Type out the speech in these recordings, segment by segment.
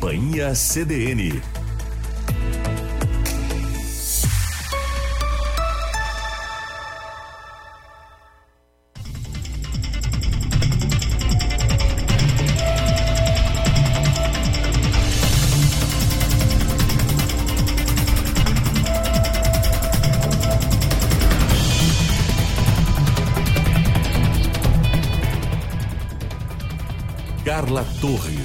Companhia CDN. Carla Torres.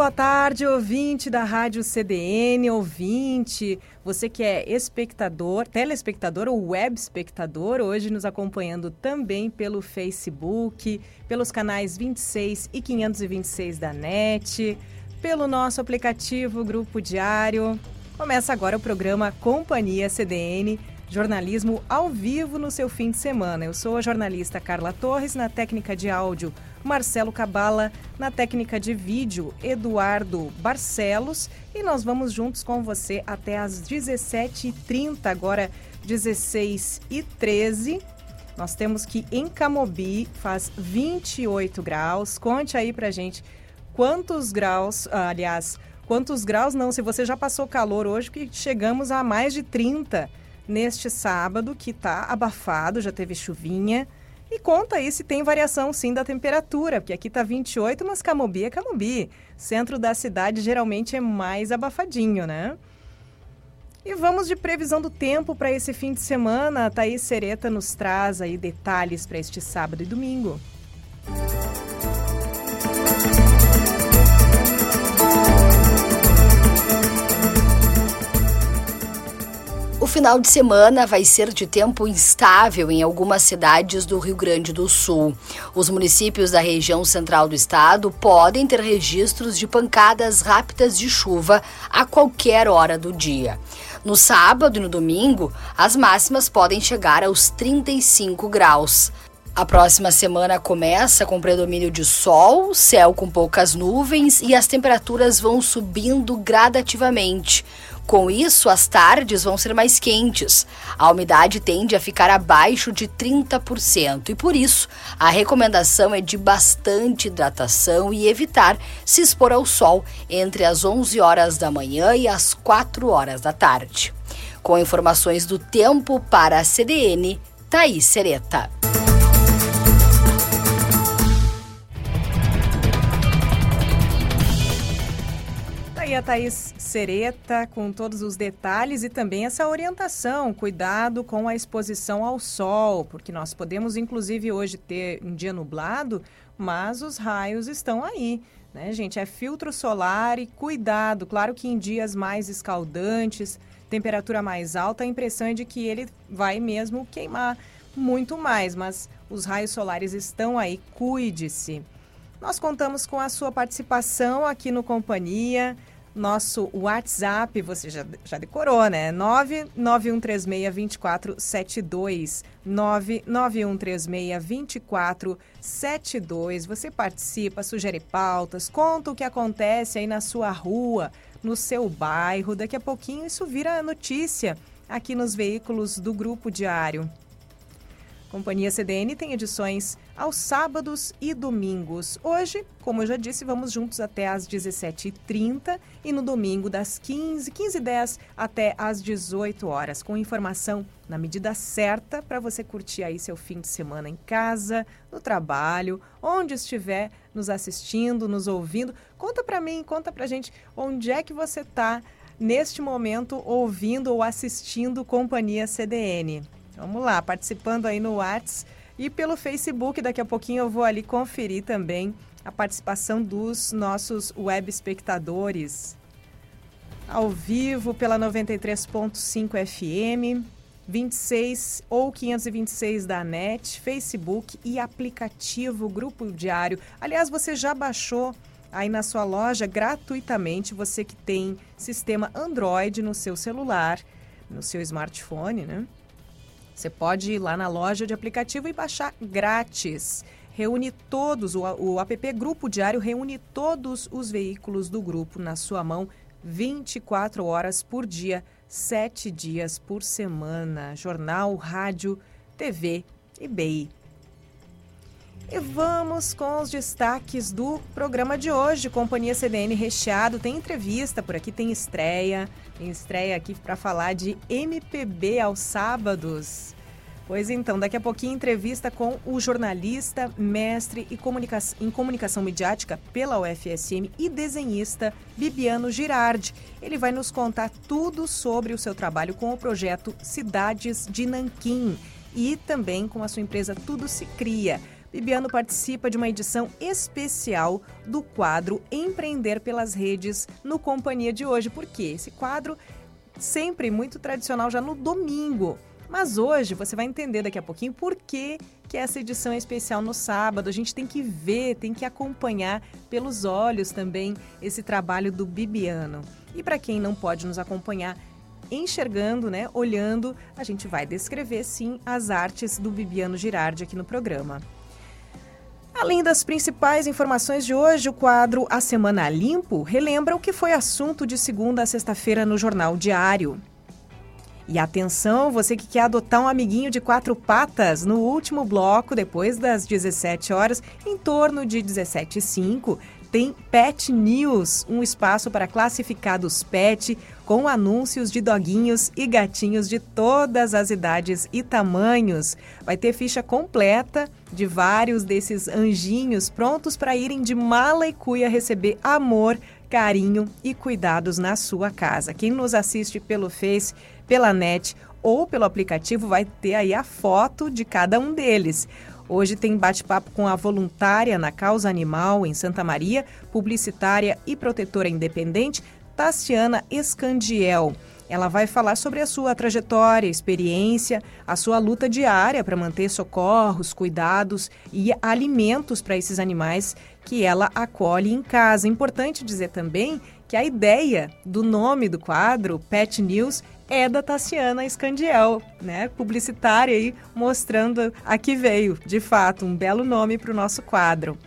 Boa tarde, ouvinte da Rádio CDN, ouvinte, você que é espectador, telespectador ou web espectador, hoje nos acompanhando também pelo Facebook, pelos canais 26 e 526 da NET, pelo nosso aplicativo Grupo Diário. Começa agora o programa Companhia CDN jornalismo ao vivo no seu fim de semana. Eu sou a jornalista Carla Torres, na técnica de áudio Marcelo Cabala, na técnica de vídeo Eduardo Barcelos e nós vamos juntos com você até às 17h30, agora 16h13. Nós temos que em Camobi faz 28 graus. Conte aí pra gente quantos graus, ah, aliás, quantos graus não, se você já passou calor hoje, que chegamos a mais de 30 neste sábado, que está abafado, já teve chuvinha. E conta aí se tem variação sim da temperatura, porque aqui está 28, mas Camobi é Camobi. Centro da cidade geralmente é mais abafadinho, né? E vamos de previsão do tempo para esse fim de semana. A Thaís Sereta nos traz aí detalhes para este sábado e domingo. Final de semana vai ser de tempo instável em algumas cidades do Rio Grande do Sul. Os municípios da região central do estado podem ter registros de pancadas rápidas de chuva a qualquer hora do dia. No sábado e no domingo, as máximas podem chegar aos 35 graus. A próxima semana começa com predomínio de sol, céu com poucas nuvens e as temperaturas vão subindo gradativamente. Com isso, as tardes vão ser mais quentes. A umidade tende a ficar abaixo de 30% e por isso a recomendação é de bastante hidratação e evitar se expor ao sol entre as 11 horas da manhã e as 4 horas da tarde. Com informações do tempo para a CDN, Thaís Sereta. A Thaís Sereta com todos os detalhes e também essa orientação, cuidado com a exposição ao sol, porque nós podemos inclusive hoje ter um dia nublado, mas os raios estão aí, né, gente? É filtro solar e cuidado, claro que em dias mais escaldantes, temperatura mais alta, a impressão é de que ele vai mesmo queimar muito mais, mas os raios solares estão aí, cuide-se. Nós contamos com a sua participação aqui no Companhia. Nosso WhatsApp, você já, já decorou, né? 991362472. 991362472. Você participa, sugere pautas, conta o que acontece aí na sua rua, no seu bairro. Daqui a pouquinho isso vira notícia aqui nos veículos do Grupo Diário. Companhia CDN tem edições aos sábados e domingos. Hoje, como eu já disse, vamos juntos até às 17h30 e no domingo das 15, 15h10 até às 18 horas, com informação na medida certa para você curtir aí seu fim de semana em casa, no trabalho, onde estiver nos assistindo, nos ouvindo. Conta para mim, conta pra gente onde é que você está neste momento ouvindo ou assistindo Companhia CDN. Vamos lá, participando aí no Whats e pelo Facebook. Daqui a pouquinho eu vou ali conferir também a participação dos nossos web espectadores. Ao vivo pela 93.5 FM, 26 ou 526 da NET, Facebook e aplicativo Grupo Diário. Aliás, você já baixou aí na sua loja gratuitamente, você que tem sistema Android no seu celular, no seu smartphone, né? Você pode ir lá na loja de aplicativo e baixar grátis. Reúne todos, o, o app Grupo Diário reúne todos os veículos do grupo na sua mão 24 horas por dia, 7 dias por semana. Jornal, rádio, TV e BI. E vamos com os destaques do programa de hoje. Companhia CDN recheado. Tem entrevista por aqui, tem estreia. Tem estreia aqui para falar de MPB aos sábados. Pois então, daqui a pouquinho entrevista com o jornalista, mestre em comunicação, em comunicação midiática pela UFSM e desenhista Bibiano Girardi. Ele vai nos contar tudo sobre o seu trabalho com o projeto Cidades de Nanquim e também com a sua empresa Tudo Se Cria. Bibiano participa de uma edição especial do quadro Empreender pelas Redes no Companhia de hoje. Por quê? Esse quadro sempre muito tradicional já no domingo. Mas hoje você vai entender daqui a pouquinho por que, que essa edição é especial no sábado. A gente tem que ver, tem que acompanhar pelos olhos também esse trabalho do Bibiano. E para quem não pode nos acompanhar enxergando, né, olhando, a gente vai descrever sim as artes do Bibiano Girardi aqui no programa. Além das principais informações de hoje, o quadro A Semana Limpo relembra o que foi assunto de segunda a sexta-feira no Jornal Diário. E atenção, você que quer adotar um amiguinho de quatro patas, no último bloco, depois das 17 horas, em torno de 17h05, tem Pet News, um espaço para classificados pet com anúncios de doguinhos e gatinhos de todas as idades e tamanhos. Vai ter ficha completa de vários desses anjinhos prontos para irem de mala e cuia receber amor, carinho e cuidados na sua casa. Quem nos assiste pelo Face, pela net ou pelo aplicativo vai ter aí a foto de cada um deles. Hoje tem bate-papo com a voluntária na causa animal em Santa Maria, publicitária e protetora independente, Tassiana Escandiel. Ela vai falar sobre a sua trajetória, experiência, a sua luta diária para manter socorros, cuidados e alimentos para esses animais que ela acolhe em casa. Importante dizer também que a ideia do nome do quadro, Pet News, é da Tassiana Scandiel, né? Publicitária aí, mostrando a que veio, de fato, um belo nome para o nosso quadro.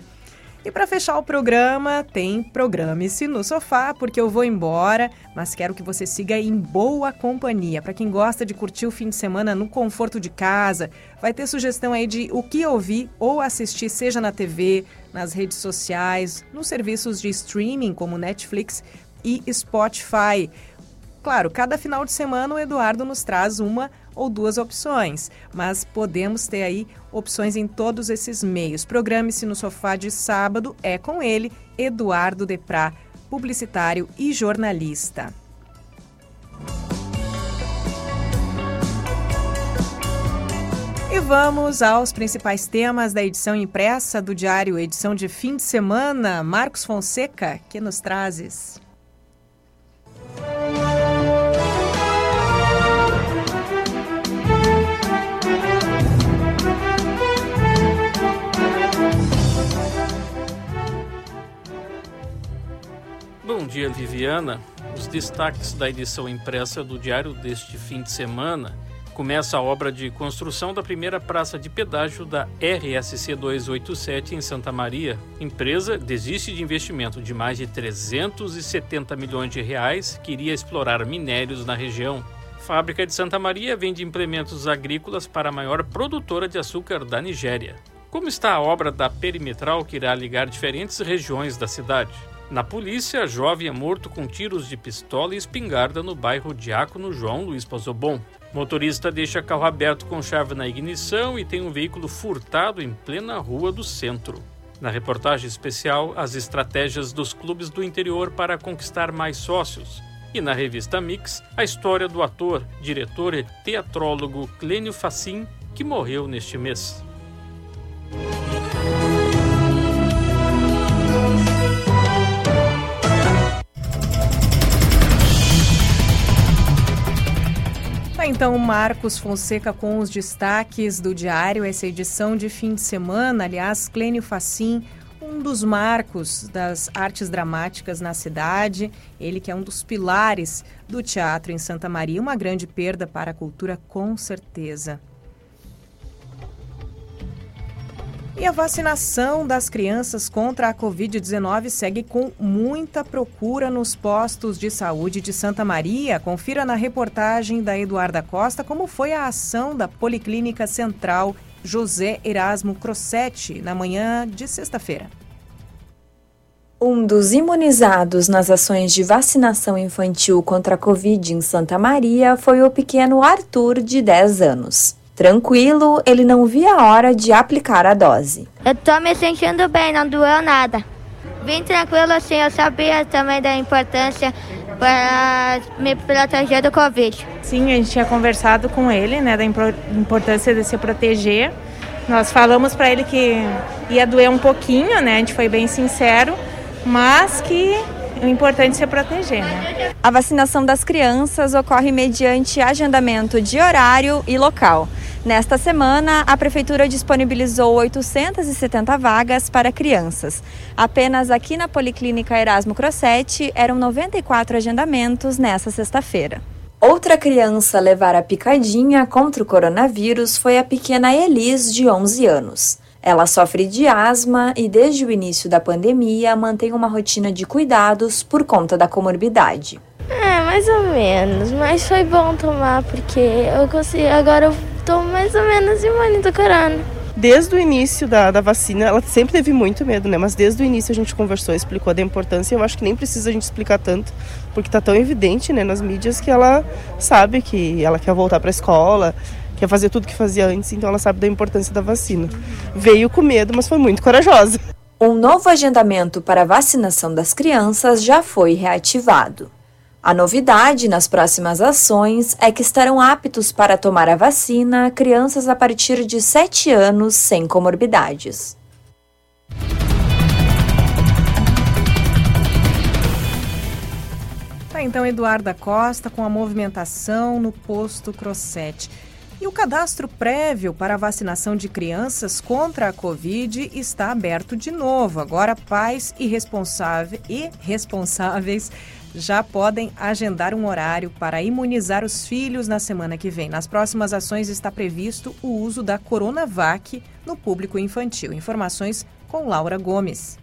E para fechar o programa, tem Programe-se no Sofá, porque eu vou embora, mas quero que você siga em boa companhia. Para quem gosta de curtir o fim de semana no conforto de casa, vai ter sugestão aí de o que ouvir ou assistir, seja na TV, nas redes sociais, nos serviços de streaming como Netflix e Spotify. Claro, cada final de semana o Eduardo nos traz uma ou duas opções, mas podemos ter aí opções em todos esses meios. Programe-se no sofá de sábado, é com ele, Eduardo Deprá, publicitário e jornalista. E vamos aos principais temas da edição impressa do Diário Edição de Fim de Semana. Marcos Fonseca, que nos trazes? Bom dia, Viviana. Os destaques da edição impressa do Diário deste fim de semana começa a obra de construção da primeira praça de pedágio da RSC 287 em Santa Maria. Empresa desiste de investimento de mais de 370 milhões de reais que iria explorar minérios na região. Fábrica de Santa Maria vende implementos agrícolas para a maior produtora de açúcar da Nigéria. Como está a obra da perimetral que irá ligar diferentes regiões da cidade? Na polícia, jovem é morto com tiros de pistola e espingarda no bairro Diácono João Luiz Pozobon. Motorista deixa carro aberto com chave na ignição e tem um veículo furtado em plena rua do centro. Na reportagem especial, as estratégias dos clubes do interior para conquistar mais sócios. E na revista Mix, a história do ator, diretor e teatrólogo Clênio Facim, que morreu neste mês. Tá então Marcos Fonseca com os destaques do diário, essa edição de fim de semana. Aliás, Clênio Facim, um dos marcos das artes dramáticas na cidade, ele que é um dos pilares do teatro em Santa Maria, uma grande perda para a cultura, com certeza. E a vacinação das crianças contra a Covid-19 segue com muita procura nos postos de saúde de Santa Maria. Confira na reportagem da Eduarda Costa como foi a ação da Policlínica Central José Erasmo Crossetti na manhã de sexta-feira. Um dos imunizados nas ações de vacinação infantil contra a Covid em Santa Maria foi o pequeno Arthur, de 10 anos. Tranquilo, ele não via a hora de aplicar a dose. Eu tô me sentindo bem, não doeu nada. Vim tranquilo assim, eu sabia também da importância para me proteger do Covid. Sim, a gente tinha conversado com ele, né, da importância de se proteger. Nós falamos para ele que ia doer um pouquinho, né, a gente foi bem sincero, mas que o importante é se proteger, né? A vacinação das crianças ocorre mediante agendamento de horário e local. Nesta semana, a Prefeitura disponibilizou 870 vagas para crianças. Apenas aqui na Policlínica Erasmo Crossetti eram 94 agendamentos nesta sexta-feira. Outra criança a levar a picadinha contra o coronavírus foi a pequena Elis, de 11 anos. Ela sofre de asma e, desde o início da pandemia, mantém uma rotina de cuidados por conta da comorbidade. É, mais ou menos, mas foi bom tomar porque eu consegui, agora eu tô mais ou menos imune do corona. Desde o início da, da vacina, ela sempre teve muito medo, né? Mas desde o início a gente conversou, explicou da importância. Eu acho que nem precisa a gente explicar tanto, porque tá tão evidente, né, nas mídias que ela sabe que ela quer voltar para a escola, quer fazer tudo que fazia antes, então ela sabe da importância da vacina. Veio com medo, mas foi muito corajosa. Um novo agendamento para a vacinação das crianças já foi reativado. A novidade nas próximas ações é que estarão aptos para tomar a vacina crianças a partir de 7 anos sem comorbidades. Tá então Eduarda Costa com a movimentação no posto Crosset. E o cadastro prévio para a vacinação de crianças contra a Covid está aberto de novo. Agora, pais e, e responsáveis já podem agendar um horário para imunizar os filhos na semana que vem. Nas próximas ações está previsto o uso da Coronavac no público infantil. Informações com Laura Gomes.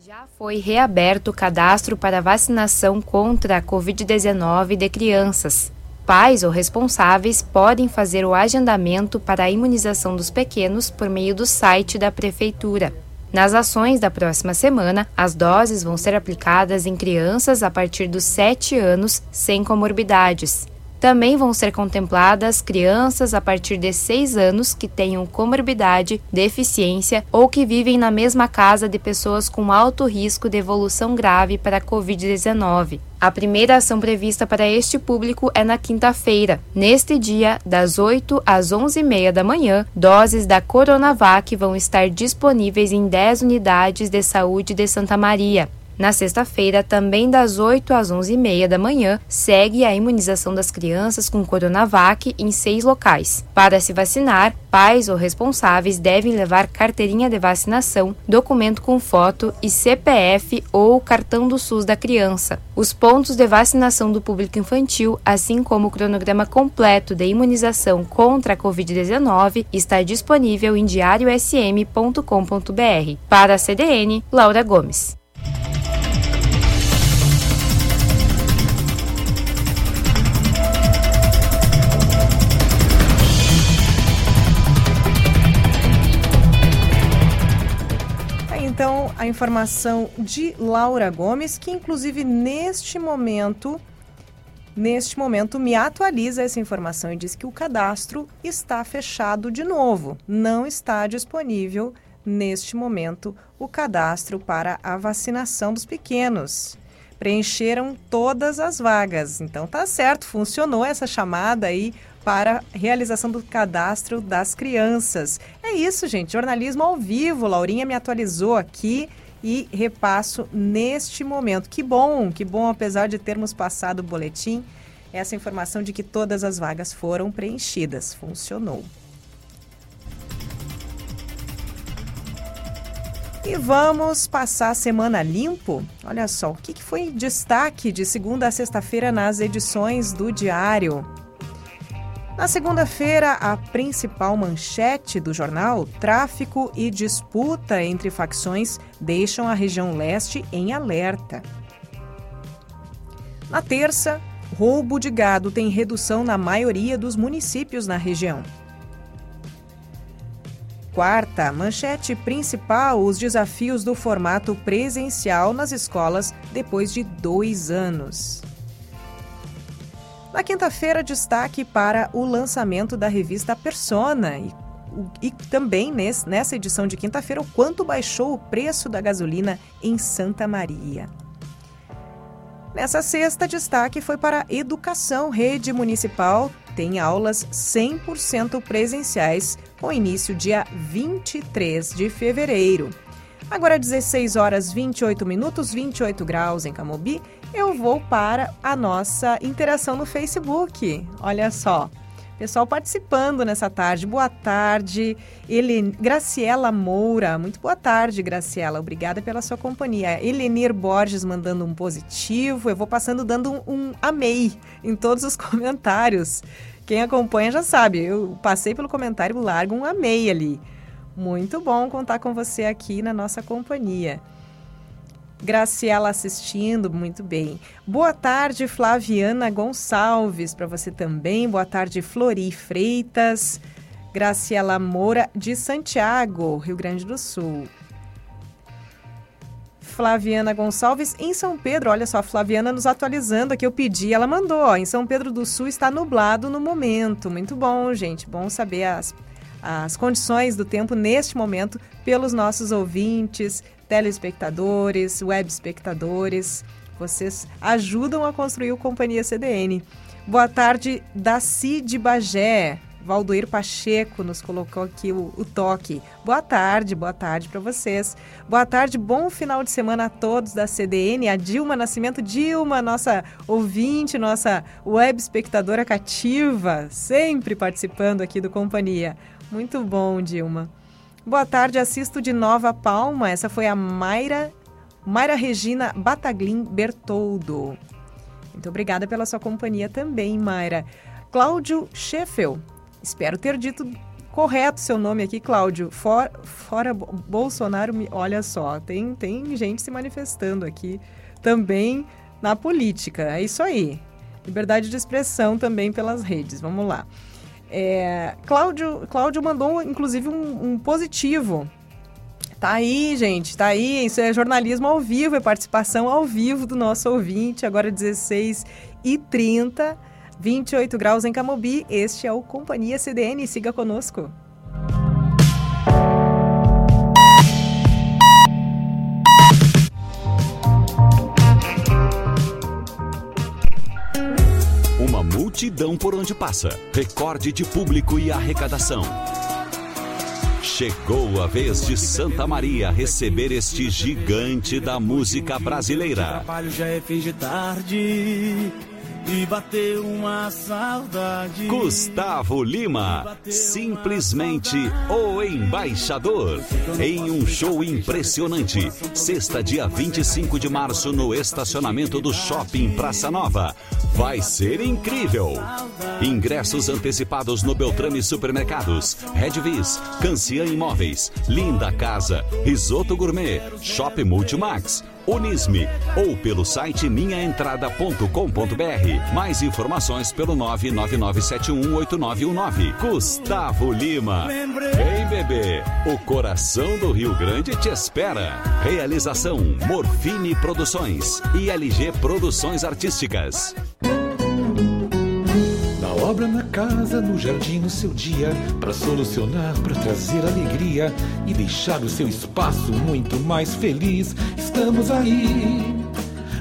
Já foi reaberto o cadastro para vacinação contra a Covid-19 de crianças. Pais ou responsáveis podem fazer o agendamento para a imunização dos pequenos por meio do site da Prefeitura. Nas ações da próxima semana, as doses vão ser aplicadas em crianças a partir dos 7 anos sem comorbidades. Também vão ser contempladas crianças a partir de 6 anos que tenham comorbidade, deficiência ou que vivem na mesma casa de pessoas com alto risco de evolução grave para a Covid-19. A primeira ação prevista para este público é na quinta-feira. Neste dia, das 8 às 11h30 da manhã, doses da Coronavac vão estar disponíveis em 10 unidades de saúde de Santa Maria. Na sexta-feira, também das 8 às 11h30 da manhã, segue a imunização das crianças com Coronavac em seis locais. Para se vacinar, pais ou responsáveis devem levar carteirinha de vacinação, documento com foto e CPF ou cartão do SUS da criança. Os pontos de vacinação do público infantil, assim como o cronograma completo de imunização contra a Covid-19, está disponível em diariosm.com.br. Para a CDN, Laura Gomes. A informação de Laura Gomes, que inclusive neste momento, neste momento me atualiza essa informação e diz que o cadastro está fechado de novo. Não está disponível neste momento o cadastro para a vacinação dos pequenos. Preencheram todas as vagas. Então tá certo, funcionou essa chamada aí para realização do cadastro das crianças. É isso, gente. Jornalismo ao vivo. Laurinha me atualizou aqui e repasso neste momento. Que bom, que bom, apesar de termos passado o boletim, essa informação de que todas as vagas foram preenchidas. Funcionou. E vamos passar a semana limpo? Olha só, o que foi destaque de segunda a sexta-feira nas edições do Diário? Na segunda-feira, a principal manchete do jornal, tráfico e disputa entre facções deixam a região leste em alerta. Na terça, roubo de gado tem redução na maioria dos municípios na região. Quarta, manchete principal: os desafios do formato presencial nas escolas depois de dois anos. Na quinta-feira, destaque para o lançamento da revista Persona e, e também nesse, nessa edição de quinta-feira o quanto baixou o preço da gasolina em Santa Maria. Nessa sexta, destaque foi para a educação. Rede municipal tem aulas 100% presenciais, com início dia 23 de fevereiro. Agora 16 horas 28 minutos, 28 graus em Camobi eu vou para a nossa interação no Facebook. Olha só. Pessoal participando nessa tarde. Boa tarde, Helen... Graciela Moura. Muito boa tarde, Graciela. Obrigada pela sua companhia. Elenir Borges mandando um positivo. Eu vou passando dando um, um amei em todos os comentários. Quem acompanha já sabe. Eu passei pelo comentário, largo um amei ali. Muito bom contar com você aqui na nossa companhia. Graciela assistindo, muito bem. Boa tarde, Flaviana Gonçalves, para você também. Boa tarde, Flori Freitas. Graciela Moura, de Santiago, Rio Grande do Sul. Flaviana Gonçalves, em São Pedro. Olha só, a Flaviana nos atualizando aqui. Eu pedi, ela mandou. Ó, em São Pedro do Sul está nublado no momento. Muito bom, gente. Bom saber as, as condições do tempo neste momento pelos nossos ouvintes, telespectadores, web espectadores. Vocês ajudam a construir o Companhia CDN. Boa tarde, Daci de Bagé. Valdoir Pacheco nos colocou aqui o, o toque. Boa tarde, boa tarde para vocês. Boa tarde, bom final de semana a todos da CDN. A Dilma Nascimento, Dilma, nossa ouvinte, nossa web espectadora cativa, sempre participando aqui do Companhia. Muito bom, Dilma. Boa tarde, assisto de Nova Palma. Essa foi a Mayra, Mayra Regina Bataglin Bertoldo. Muito obrigada pela sua companhia também, Mayra. Cláudio Scheffel. Espero ter dito correto seu nome aqui, Cláudio. For, fora Bolsonaro, olha só, tem, tem gente se manifestando aqui também na política. É isso aí. Liberdade de expressão também pelas redes. Vamos lá. É, Cláudio, Cláudio mandou, inclusive, um, um, positivo. Tá aí, gente, tá aí. Isso é jornalismo ao vivo, é participação ao vivo do nosso ouvinte. Agora 16 e 30, 28 graus em Camobi. Este é o Companhia CDN. Siga conosco. Multidão por onde passa, recorde de público e arrecadação. Chegou a vez de Santa Maria receber este gigante da música brasileira. trabalho já é fim de tarde e bateu uma saudade. Gustavo Lima, simplesmente o embaixador, em um show impressionante. Sexta, dia 25 de março, no estacionamento do Shopping Praça Nova. Vai ser incrível! Ingressos antecipados no Beltrame Supermercados, Redvis, Cancian Imóveis, Linda Casa, Risoto Gourmet, Shopping Multimax. Unisme ou pelo site minhaentrada.com.br. Mais informações pelo 999718919. Gustavo Lima. Vem bebê, o coração do Rio Grande te espera. Realização Morfine Produções e LG Produções Artísticas obra na casa, no jardim, no seu dia, para solucionar, para trazer alegria e deixar o seu espaço muito mais feliz. Estamos aí.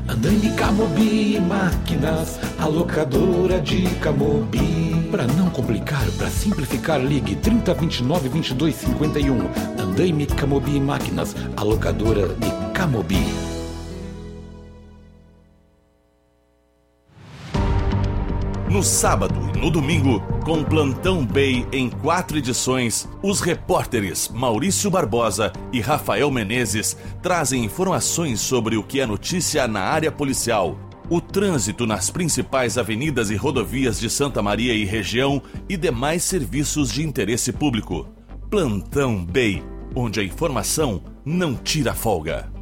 Andando Camobi Máquinas, a locadora de Camobi. Para não complicar, para simplificar, ligue 3029 2251. Andaime Camobi Máquinas, a locadora de Camobi. No sábado e no domingo, com Plantão Bay em quatro edições, os repórteres Maurício Barbosa e Rafael Menezes trazem informações sobre o que é notícia na área policial o trânsito nas principais avenidas e rodovias de Santa Maria e região e demais serviços de interesse público. Plantão Bay, onde a informação não tira folga.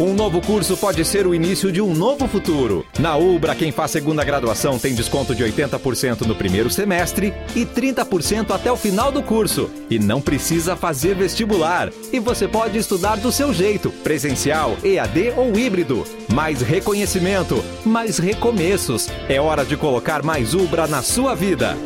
Um novo curso pode ser o início de um novo futuro. Na Ubra, quem faz segunda graduação tem desconto de 80% no primeiro semestre e 30% até o final do curso. E não precisa fazer vestibular. E você pode estudar do seu jeito, presencial, EAD ou híbrido. Mais reconhecimento, mais recomeços. É hora de colocar mais Ubra na sua vida.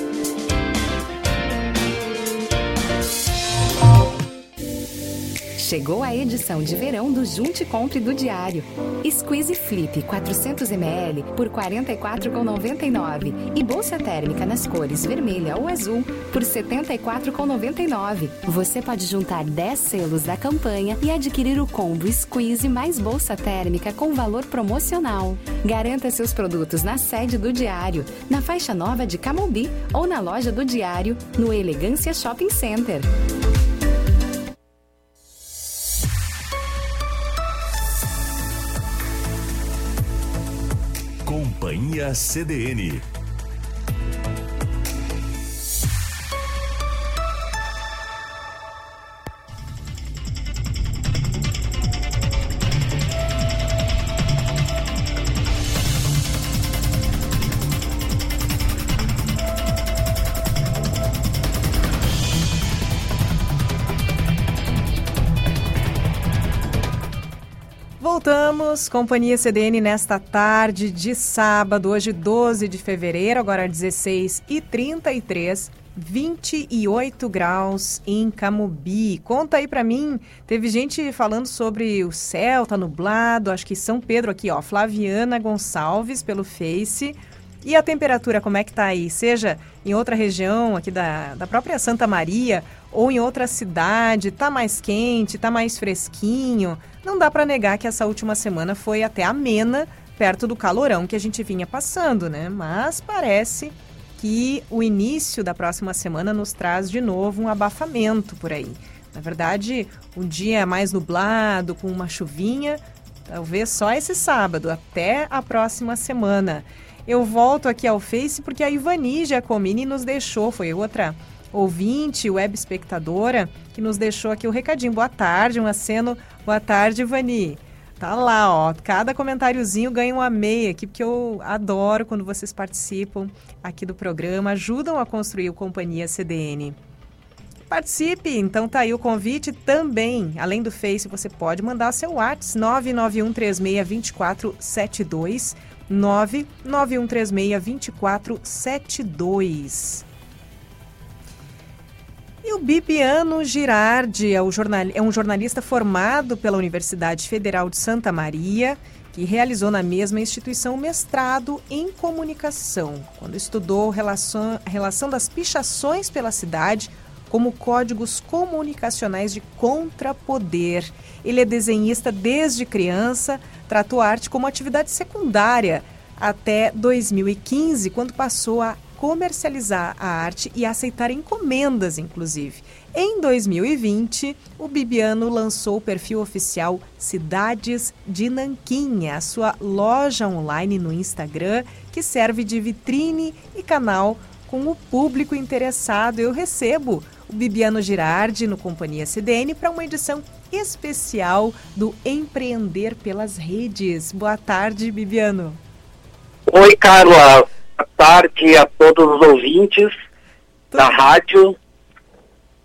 Chegou a edição de verão do Junte Compre do Diário. Squeeze Flip 400ml por R$ 44,99 e bolsa térmica nas cores vermelha ou azul por R$ 74,99. Você pode juntar 10 selos da campanha e adquirir o combo Squeeze mais bolsa térmica com valor promocional. Garanta seus produtos na sede do Diário, na faixa nova de Camobi ou na loja do Diário, no Elegância Shopping Center. Companhia CDN. Voltamos, Companhia CDN, nesta tarde de sábado, hoje 12 de fevereiro, agora 16 e 33, 28 graus em Camobi. Conta aí pra mim, teve gente falando sobre o céu, tá nublado, acho que São Pedro aqui, ó, Flaviana Gonçalves pelo Face. E a temperatura, como é que tá aí? Seja em outra região aqui da, da própria Santa Maria ou em outra cidade, tá mais quente, tá mais fresquinho? Não dá para negar que essa última semana foi até amena, perto do calorão que a gente vinha passando, né? Mas parece que o início da próxima semana nos traz de novo um abafamento por aí. Na verdade, um dia mais nublado, com uma chuvinha, talvez só esse sábado, até a próxima semana. Eu volto aqui ao Face porque a Ivani Giacomini nos deixou, foi outra ouvinte, web espectadora, que nos deixou aqui o um recadinho. Boa tarde, um aceno. Boa tarde, Ivani. Tá lá, ó. Cada comentáriozinho ganha um meia aqui, porque eu adoro quando vocês participam aqui do programa, ajudam a construir o Companhia CDN. Participe, então tá aí o convite também. Além do Face, você pode mandar seu WhatsApp 991362472 991362472. E o Bibiano Girardi é, jornal... é um jornalista formado pela Universidade Federal de Santa Maria, que realizou na mesma instituição mestrado em comunicação, quando estudou relação, relação das pichações pela cidade como códigos comunicacionais de contrapoder. Ele é desenhista desde criança, tratou a arte como atividade secundária até 2015, quando passou a comercializar a arte e aceitar encomendas, inclusive. Em 2020, o Bibiano lançou o perfil oficial Cidades de Nanquim, a sua loja online no Instagram, que serve de vitrine e canal com o público interessado. Eu recebo o Bibiano Girardi no Companhia CDN para uma edição especial do Empreender pelas Redes. Boa tarde, Bibiano. Oi, Carla. Boa tarde a todos os ouvintes Tudo. da rádio.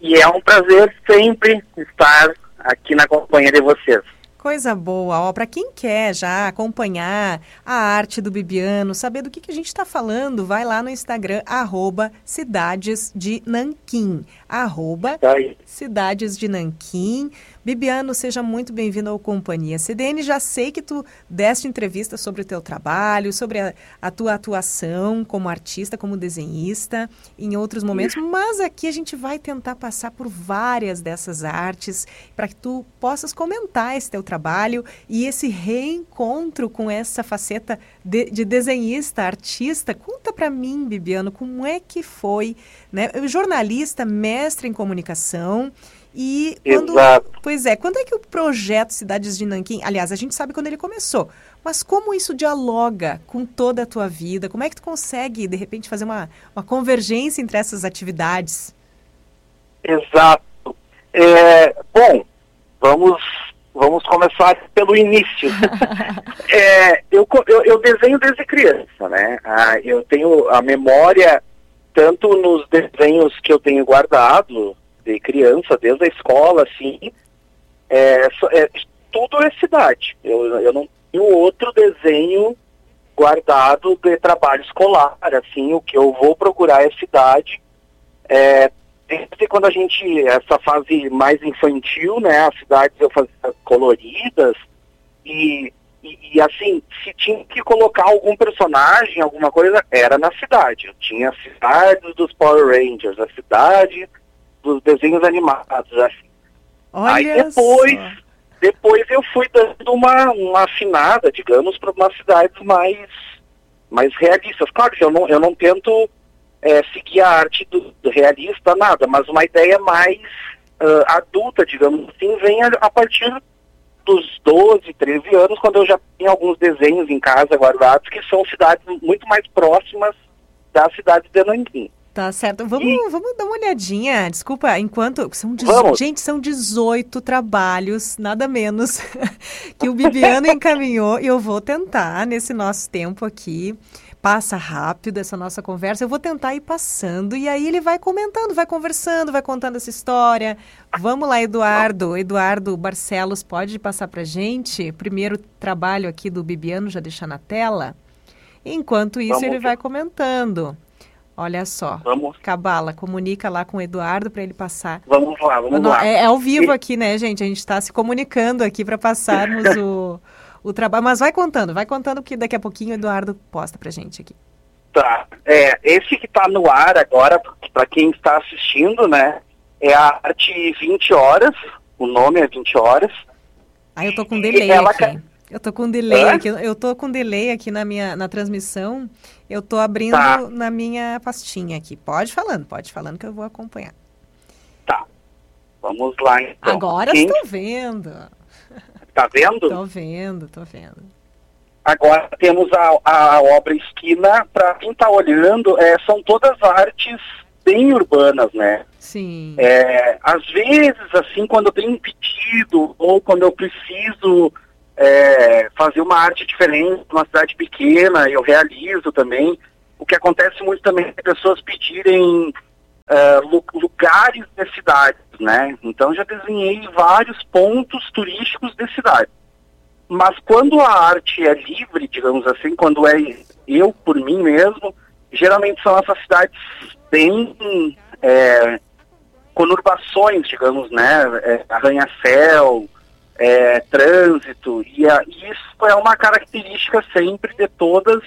E é um prazer sempre estar aqui na companhia de vocês. Coisa boa, ó, para quem quer já acompanhar a arte do Bibiano, saber do que, que a gente está falando, vai lá no Instagram, arroba Cidades de Nanquim, arroba Cidades de Nanquim. Bibiano, seja muito bem-vindo ao Companhia CDN. Já sei que tu deste entrevista sobre o teu trabalho, sobre a, a tua atuação como artista, como desenhista, em outros momentos, mas aqui a gente vai tentar passar por várias dessas artes para que tu possas comentar esse teu trabalho e esse reencontro com essa faceta de, de desenhista, artista. Conta para mim, Bibiano, como é que foi, né? Jornalista, mestre em comunicação, E quando, Exato. pois é, quando é que o projeto Cidades de Nanquim, aliás, a gente sabe quando ele começou, mas como isso dialoga com toda a tua vida? Como é que tu consegue, de repente, fazer uma, uma convergência entre essas atividades? Exato. É, bom, vamos, vamos começar pelo início. É, eu, eu, eu desenho desde criança, né? Ah, eu tenho a memória tanto nos desenhos que eu tenho guardado de criança, desde a escola, assim, é, é, tudo é cidade. Eu, eu não tenho outro desenho guardado de trabalho escolar, assim, o que eu vou procurar é cidade. É, desde quando a gente, essa fase mais infantil, né, as cidades eu fazia coloridas e, e, e, assim, se tinha que colocar algum personagem, alguma coisa, era na cidade. Eu tinha a cidade dos Power Rangers, a cidade dos desenhos animados, assim. Aí Olha depois, só. depois eu fui dando uma, uma afinada, digamos, para umas cidades mais, mais realistas. Claro que eu não, eu não tento é, seguir a arte do, do realista, nada, mas uma ideia mais ah, adulta, digamos assim, vem a, a partir dos 12, 13 anos, quando eu já tenho alguns desenhos em casa guardados, que são cidades muito mais próximas da cidade de Nanquim. Tá certo. Vamos, vamos dar uma olhadinha. Desculpa, enquanto. São dezo-. Gente, são 18 trabalhos, nada menos, que o Bibiano encaminhou. E eu vou tentar, nesse nosso tempo aqui. Passa rápido essa nossa conversa. Eu vou tentar ir passando. E aí ele vai comentando, vai conversando, vai contando essa história. Vamos lá, Eduardo. Eduardo Barcelos, pode passar pra gente? Primeiro trabalho aqui do Bibiano, já deixar na tela. Enquanto isso, Vamos ele vai comentando. Olha só. Vamos. Cabala, comunica lá com o Eduardo para ele passar. Vamos lá, vamos lá. É, é ao vivo aqui, né, gente? A gente está se comunicando aqui para passarmos o, o trabalho. Mas vai contando, vai contando que daqui a pouquinho o Eduardo posta pra gente aqui. Tá. É, esse que tá no ar agora, para quem está assistindo, né? É a arte 20 horas. O nome é 20 horas. Aí eu tô com delay ela aqui. Eu tô com delay Hã? aqui. Eu tô com delay aqui na minha na transmissão. Eu tô abrindo Tá. na minha pastinha aqui. Pode falando, pode falando que eu vou acompanhar. Vamos lá, então. Agora Quem estou vendo. Tá vendo? Tô vendo, tô vendo. Agora temos a, a obra Esquina. Para quem está olhando, é, são todas artes bem urbanas, né? Sim. É, às vezes, assim, quando eu tenho um pedido ou quando eu preciso é, fazer uma arte diferente numa cidade pequena, eu realizo também. O que acontece muito também é pessoas pedirem lu- lugares de cidades, né? Então já desenhei vários pontos turísticos de cidade. Mas quando a arte é livre, digamos assim, quando é eu por mim mesmo, geralmente são essas cidades bem é, conurbações, digamos, né? É, Arranha-céu, é, trânsito, e, a- isso é uma característica sempre de todas,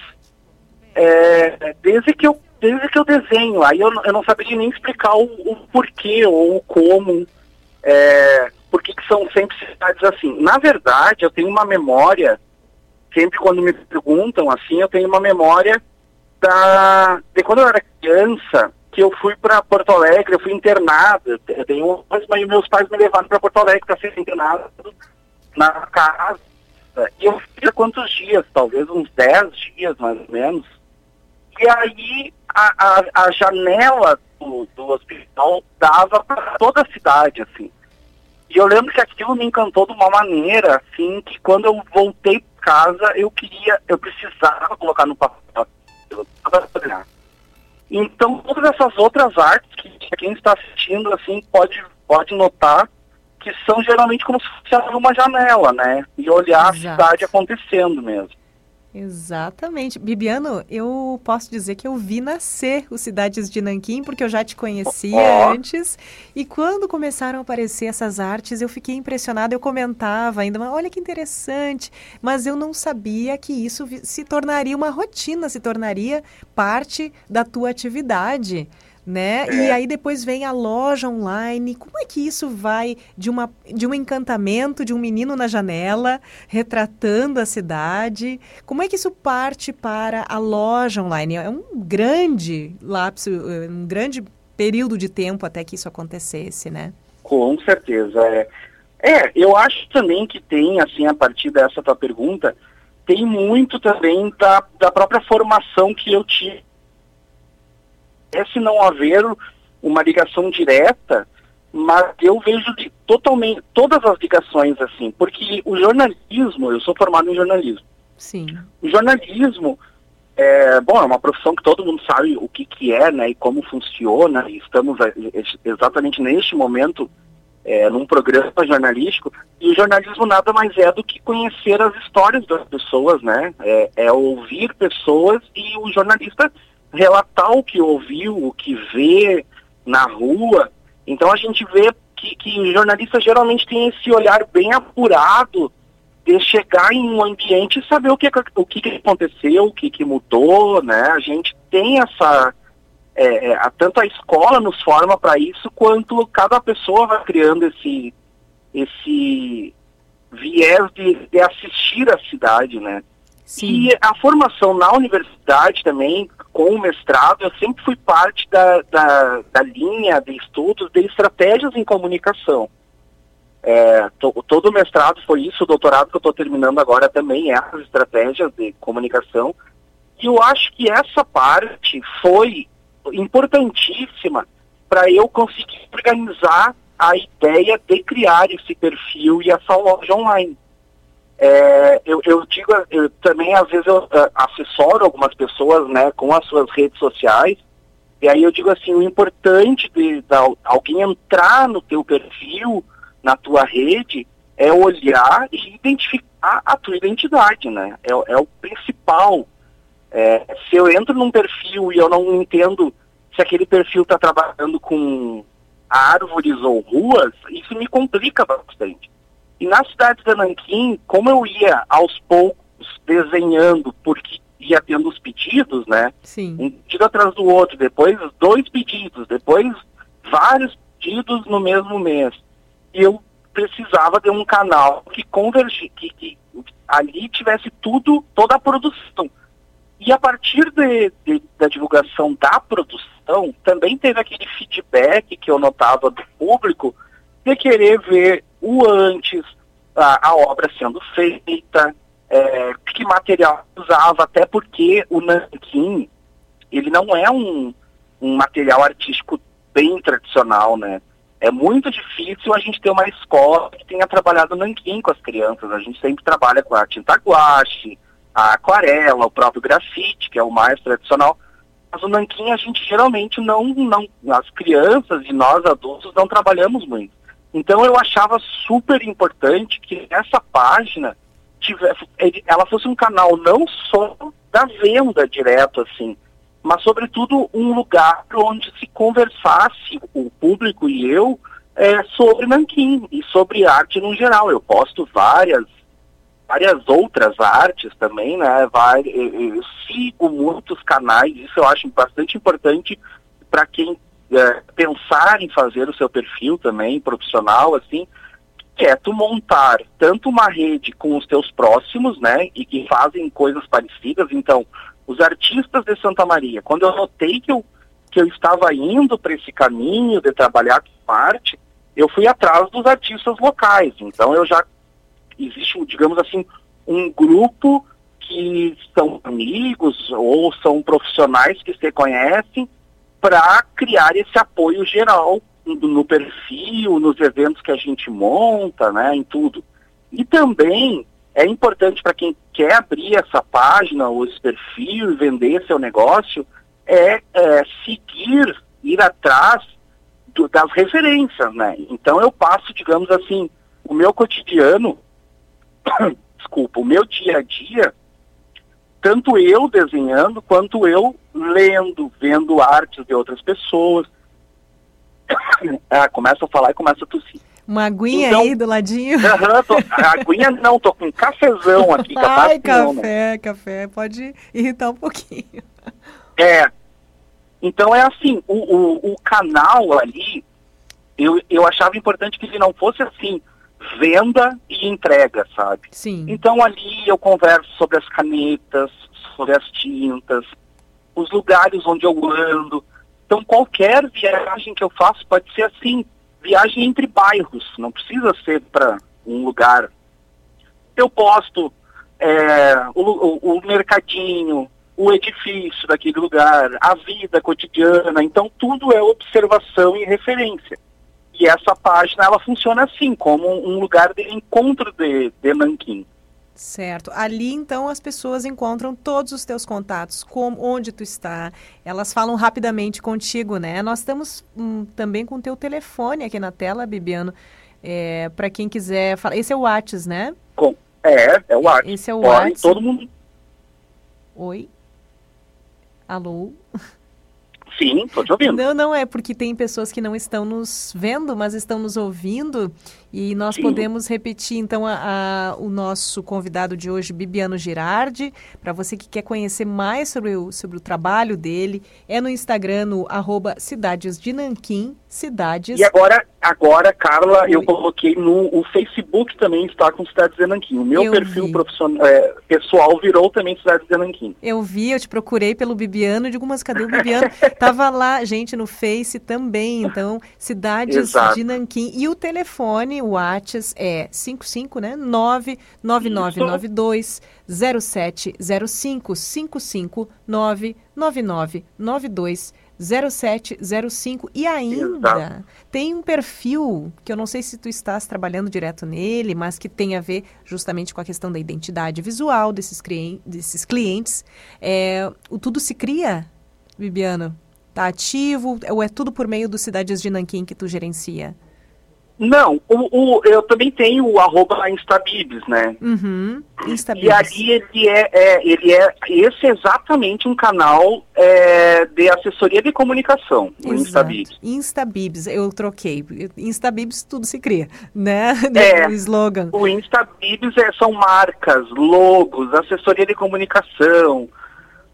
é, desde, que eu, desde que eu desenho. Aí eu, eu não saberia nem explicar o, o porquê ou o como, é, por que são sempre cidades assim. Na verdade, eu tenho uma memória, sempre quando me perguntam assim, eu tenho uma memória da, de quando eu era criança, que eu fui para Porto Alegre, eu fui internado, eu tenho, mas meus pais me levaram para Porto Alegre para ser internado na casa. E eu fiquei há quantos dias? Talvez uns 10 dias, mais ou menos. E aí a, a, a janela do, do hospital dava para toda a cidade, assim. E eu lembro que aquilo me encantou de uma maneira, assim, que quando eu voltei para casa, eu queria, eu precisava colocar no papel. Eu. Então, todas essas outras artes que quem está assistindo, assim, pode, pode notar que são geralmente como se fosse uma janela, né? E olhar a Exato. cidade acontecendo mesmo. Exatamente. Bibiano, eu posso dizer que eu vi nascer o Cidades de Nanquim, porque eu já te conhecia Ó. antes. E quando começaram a aparecer essas artes, eu fiquei impressionada. Eu comentava ainda, "Mas olha que interessante. Mas eu não sabia que isso se tornaria uma rotina, se tornaria parte da tua atividade. Né? E É. aí depois vem a loja online. Como é que isso vai de, uma, de um encantamento de um menino na janela, retratando a cidade? Como é que isso parte para a loja online? É um grande lapso, eh, um grande período de tempo até que isso acontecesse, né? Com certeza. É. é, eu acho também que tem, assim, a partir dessa tua pergunta, tem muito também da, da própria formação que eu tive. É se não haver uma ligação direta, mas eu vejo de, totalmente todas as ligações assim, porque o jornalismo, eu sou formado em jornalismo. Sim. O jornalismo é, bom, é uma profissão que todo mundo sabe o que, que é, né, e como funciona, e estamos exatamente neste momento é, num programa jornalístico, e o jornalismo nada mais é do que conhecer as histórias das pessoas, né, é, é ouvir pessoas e o jornalista relatar o que ouviu, o que vê na rua, então a gente vê que, que o jornalista geralmente tem esse olhar bem apurado de chegar em um ambiente e saber o que, o que, aconteceu, o que, que mudou, né? A gente tem essa... É, é, tanto a escola nos forma para isso, quanto cada pessoa vai criando esse, esse viés de, de assistir a cidade, né? Sim. E a formação na universidade também, com o mestrado, eu sempre fui parte da, da, da linha de estudos de estratégias em comunicação. É, to, todo o mestrado foi isso, o doutorado que eu estou terminando agora também é as estratégias de comunicação. E eu acho que essa parte foi importantíssima para eu conseguir organizar a ideia de criar esse perfil e essa loja online. É, eu, eu, digo, eu, também às vezes eu uh, assessoro algumas pessoas né, com as suas redes sociais, e aí eu digo assim, o importante de, alguém entrar no teu perfil, na tua rede é olhar e identificar a tua identidade, né? É, é o principal. É, se eu entro num perfil e eu não entendo se aquele perfil está trabalhando com árvores ou ruas, isso me complica bastante. E na cidade de Nanquim, como eu ia aos poucos desenhando, porque ia tendo os pedidos, né? Sim. Um pedido atrás do outro, depois dois pedidos, depois vários pedidos no mesmo mês eu precisava de um canal que convergisse, que, que ali tivesse tudo, toda a produção. E a partir de, de, da divulgação da produção, também teve aquele feedback que eu notava do público de querer ver o antes, a, a obra sendo feita, é, que material usava, até porque o nanquim, ele não é um, um material artístico bem tradicional, né? É muito difícil a gente ter uma escola que tenha trabalhado nanquim com as crianças. A gente sempre trabalha com a tinta guache, a aquarela, o próprio grafite, que é o mais tradicional. Mas o nanquim a gente geralmente não, não, as crianças e nós adultos não trabalhamos muito. Então eu achava super importante que essa página tivesse, ela fosse um canal não só da venda direto assim, mas sobretudo um lugar onde se conversasse o público e eu é, sobre Nanquim e sobre arte no geral. Eu posto várias várias outras artes também, né? Vai, eu, eu sigo muitos canais, isso eu acho bastante importante para quem é, pensar em fazer o seu perfil também profissional, assim, é tu montar tanto uma rede com os teus próximos, né, e que fazem coisas parecidas, então os artistas de Santa Maria. Quando eu notei que eu, que eu estava indo para esse caminho de trabalhar com arte, eu fui atrás dos artistas locais. Então eu já existe, digamos assim, um grupo que são amigos ou são profissionais que se conhecem para criar esse apoio geral no perfil, nos eventos que a gente monta, né, em tudo. E também é importante para quem quer abrir essa página ou esse perfil e vender seu negócio, é, é seguir, ir atrás do, das referências, né? Então eu passo, digamos assim, o meu cotidiano, desculpa, o meu dia a dia, tanto eu desenhando quanto eu lendo, vendo artes de outras pessoas. ah, começa a falar e começa a tossir. Uma aguinha então, aí do ladinho? Aham, tô, aguinha não, tô com um cafezão aqui. Ai, café, né? café, pode irritar um pouquinho. É, então é assim, o, o, o, canal ali, eu, eu achava importante que ele não fosse assim, venda e entrega, sabe? Sim. Então ali eu converso sobre as canetas, sobre as tintas, os lugares onde eu ando. Então qualquer viagem que eu faço pode ser assim, viagem entre bairros, não precisa ser para um lugar. Eu posto é, o, o, o mercadinho, o edifício daquele lugar, a vida cotidiana, então tudo é observação e referência. E essa página ela funciona assim, como um lugar de encontro de, de Nanquim. Certo. Ali, então, as pessoas encontram todos os teus contatos, como, onde tu está. Elas falam rapidamente contigo, né? Nós estamos hum, também com o teu telefone aqui na tela, Bibiano, é, para quem quiser falar. Esse é o Whats, né? Com, é, é o Whats. Esse é o Whats. Todo mundo... Oi? Alô? Sim, estou te ouvindo. Não, não, é porque tem pessoas que não estão nos vendo, mas estão nos ouvindo. E nós Sim. podemos repetir, então, a, a, o nosso convidado de hoje, Bibiano Girardi. Para você que quer conhecer mais sobre o, sobre o trabalho dele, é no Instagram, no arroba Cidades de Nanquim, Cidades... E agora, agora Carla, Oi. eu coloquei no o Facebook também está com Cidades de Nanquim. O meu eu perfil profissional, é, pessoal virou também Cidades de Nanquim. Eu vi, eu te procurei pelo Bibiano, digo, mas cadê o Bibiano? Tava lá, gente, no Face também, então, Cidades Exato. de Nanquim. E o telefone, o WhatsApp é 55, né? 99992 0705 55 99992 0705 e ainda Exato. tem um perfil que eu não sei se tu estás trabalhando direto nele, mas que tem a ver justamente com a questão da identidade visual desses, desses clientes. É, o Tudo Se Cria, Bibiano? Tá ativo ou é tudo por meio do Cidades de Nanquim que tu gerencia? Não, o, o, eu também tenho o arroba Instabibs, né? Uhum, Instabibs. E ali ele é, é, ele é, esse é exatamente um canal é, de assessoria de comunicação, o Instabibs. Instabibs, eu troquei. Instabibs tudo se cria, né? É, o slogan. O Instabibs é, são marcas, logos, assessoria de comunicação,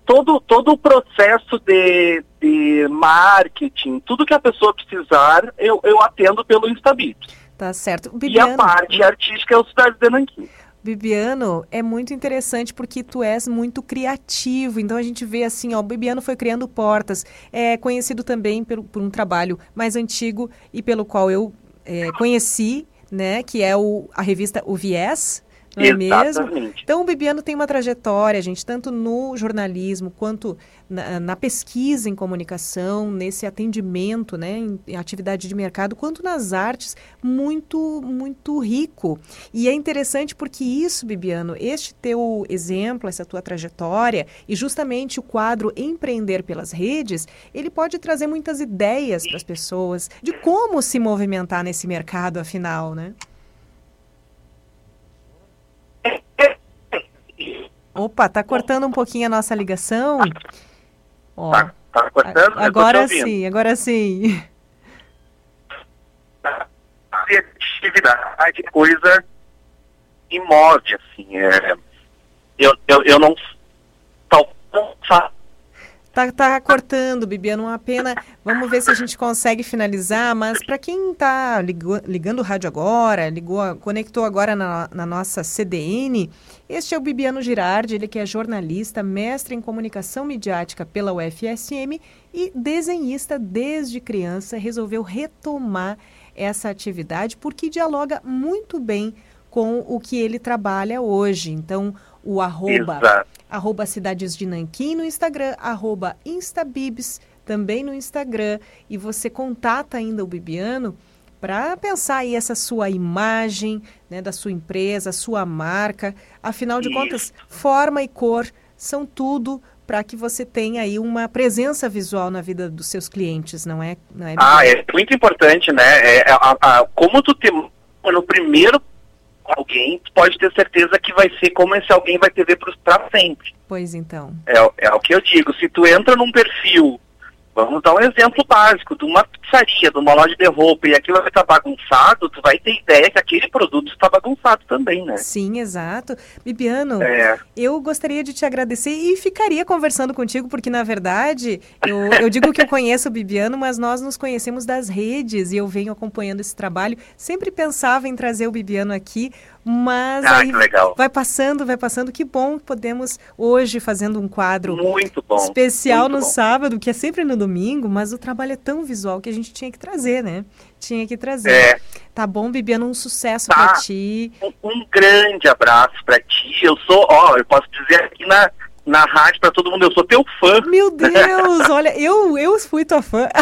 todo, todo o processo de, de marketing, tudo que a pessoa precisar, eu, eu atendo pelo Instabit. Tá certo. Bibiano, e a parte artística é o Cidade de Nanquim. Bibiano, é muito interessante porque tu és muito criativo. Então a gente vê assim, ó, o Bibiano foi criando portas. É conhecido também pelo, por um trabalho mais antigo e pelo qual eu é, conheci, né? Que é o, a revista O Viés, não é mesmo? Então o Bibiano tem uma trajetória, gente, tanto no jornalismo quanto na, na, pesquisa em comunicação, nesse atendimento, né, em, em, atividade de mercado, quanto nas artes, muito, muito rico. E é interessante porque isso, Bibiano, este teu exemplo, essa tua trajetória e justamente o quadro Empreender pelas Redes, ele pode trazer muitas ideias para as pessoas de como se movimentar nesse mercado, afinal, né? Opa, tá cortando um pouquinho a nossa ligação. Ó, tá, tá cortando? Agora sim, agora sim. Criatividade, coisa imóvel, assim. É, eu, eu, eu não. Tá, tá cortando, Bibiano, uma pena. Vamos ver se a gente consegue finalizar, mas para quem está ligando o rádio agora, ligou, conectou agora na, na, nossa CDN, este é o Bibiano Girardi, ele que é jornalista, mestre em comunicação midiática pela UFSM e desenhista desde criança, resolveu retomar essa atividade porque dialoga muito bem com o que ele trabalha hoje. Então, o arroba, arroba Cidades de Nanquim no Instagram, arroba Instabibs também no Instagram. E você contata ainda o Bibiano para pensar aí essa sua imagem né, da sua empresa, sua marca. Afinal de Isso. contas, forma e cor são tudo para que você tenha aí uma presença visual na vida dos seus clientes, não é? Não é ah, é muito importante, né? É, é a, a, como tu te no primeiro alguém, pode ter certeza que vai ser como esse alguém vai te ver para sempre. Pois então. É, é o que eu digo. Se tu entra num perfil Vamos dar um exemplo básico de uma pizzaria, de uma loja de roupa e aquilo vai estar bagunçado, tu vai ter ideia que aquele produto está bagunçado também, né? Sim, exato. Bibiano, é. eu gostaria de te agradecer e ficaria conversando contigo, porque na verdade, eu, eu digo que eu conheço o Bibiano, mas nós nos conhecemos das redes e eu venho acompanhando esse trabalho. Sempre pensava em trazer o Bibiano aqui, mas ah, aí vai passando, vai passando. Que bom que podemos hoje fazendo um quadro muito bom, especial muito no bom. sábado, que é sempre no domingo, mas o trabalho é tão visual que a gente tinha que trazer, né? Tinha que trazer. É. Tá bom, Bibiana, um sucesso Tá. pra ti. Um, um grande abraço pra ti. Eu sou, ó, eu posso dizer aqui na, na rádio pra todo mundo, eu sou teu fã. Meu Deus, olha, eu, eu fui tua fã.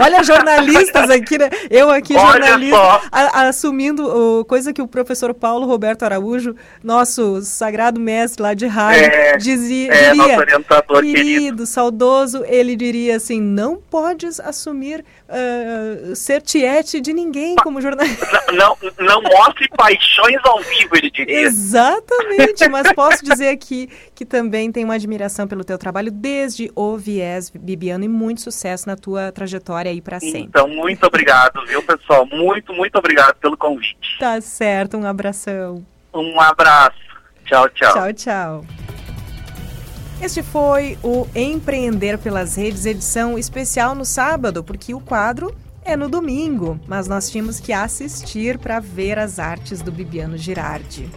olha, jornalistas aqui, né? Eu aqui, Olha jornalista, a- assumindo o, coisa que o professor Paulo Roberto Araújo, nosso sagrado mestre lá de rádio, É, dizia, é, diria, orientador querido, saudoso, ele diria assim, não podes assumir ah, ser tiete de ninguém como jornalista. Não, não mostre paixões ao vivo, ele diria. Exatamente, mas posso dizer aqui que também tenho uma admiração pelo teu trabalho desde o Viés, Bibiano, e muito sucesso na tua trajetória aí para sempre. Então, muito obrigado, viu, pessoal? Muito, muito obrigado pelo convite. Tá certo, um abração. Um abraço. Tchau, tchau. Tchau, tchau. Este foi o Empreender pelas Redes, edição especial no sábado, porque o quadro é no domingo, mas nós tínhamos que assistir para ver as artes do Bibiano Girardi.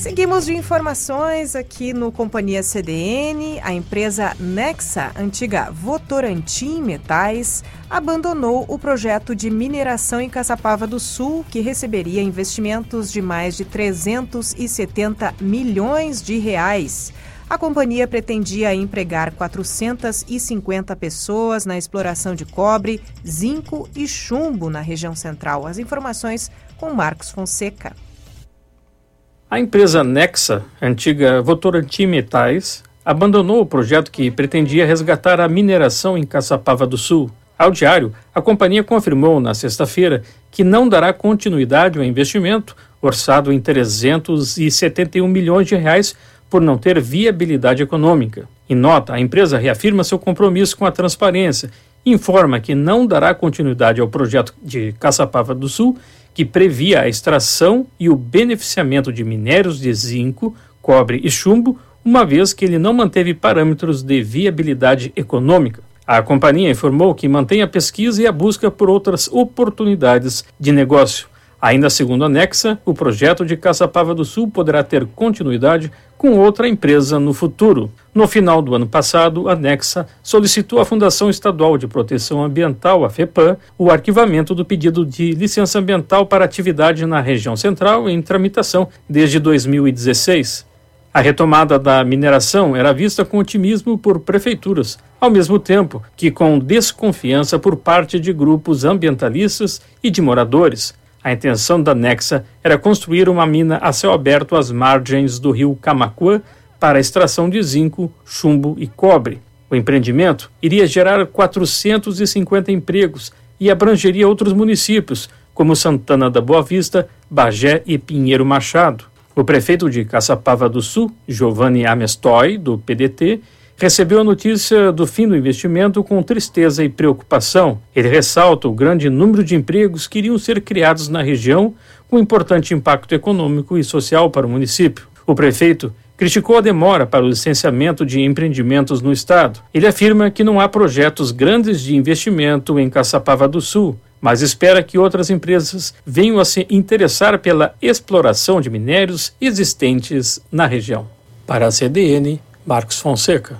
Seguimos de informações aqui no Companhia CDN. A empresa Nexa, antiga Votorantim Metais, abandonou o projeto de mineração em Caçapava do Sul, que receberia investimentos de mais de 370 milhões de reais. A companhia pretendia empregar 450 pessoas na exploração de cobre, zinco e chumbo na região central. As informações com Marcos Fonseca. A empresa Nexa, antiga Votorantim Metais, abandonou o projeto que pretendia resgatar a mineração em Caçapava do Sul. Ao diário, a companhia confirmou na sexta-feira que não dará continuidade ao investimento, orçado em 371 milhões de reais, por não ter viabilidade econômica. Em nota, a empresa reafirma seu compromisso com a transparência e informa que não dará continuidade ao projeto de Caçapava do Sul, que previa a extração e o beneficiamento de minérios de zinco, cobre e chumbo, uma vez que ele não manteve parâmetros de viabilidade econômica. A companhia informou que mantém a pesquisa e a busca por outras oportunidades de negócio. Ainda segundo a Nexa, o projeto de Caçapava do Sul poderá ter continuidade com outra empresa no futuro. No final do ano passado, a Nexa solicitou à Fundação Estadual de Proteção Ambiental, a FEPAM, o arquivamento do pedido de licença ambiental para atividade na região central em tramitação desde 2016. A retomada da mineração era vista com otimismo por prefeituras, ao mesmo tempo que com desconfiança por parte de grupos ambientalistas e de moradores. A intenção da Nexa era construir uma mina a céu aberto às margens do rio Camacuã para extração de zinco, chumbo e cobre. O empreendimento iria gerar 450 empregos e abrangeria outros municípios, como Santana da Boa Vista, Bagé e Pinheiro Machado. O prefeito de Caçapava do Sul, Giovanni Amestoy, do PDT, recebeu a notícia do fim do investimento com tristeza e preocupação. Ele ressalta o grande número de empregos que iriam ser criados na região, com importante impacto econômico e social para o município. O prefeito criticou a demora para o licenciamento de empreendimentos no estado. Ele afirma que não há projetos grandes de investimento em Caçapava do Sul, mas espera que outras empresas venham a se interessar pela exploração de minérios existentes na região. Para a CDN, Marcos Fonseca.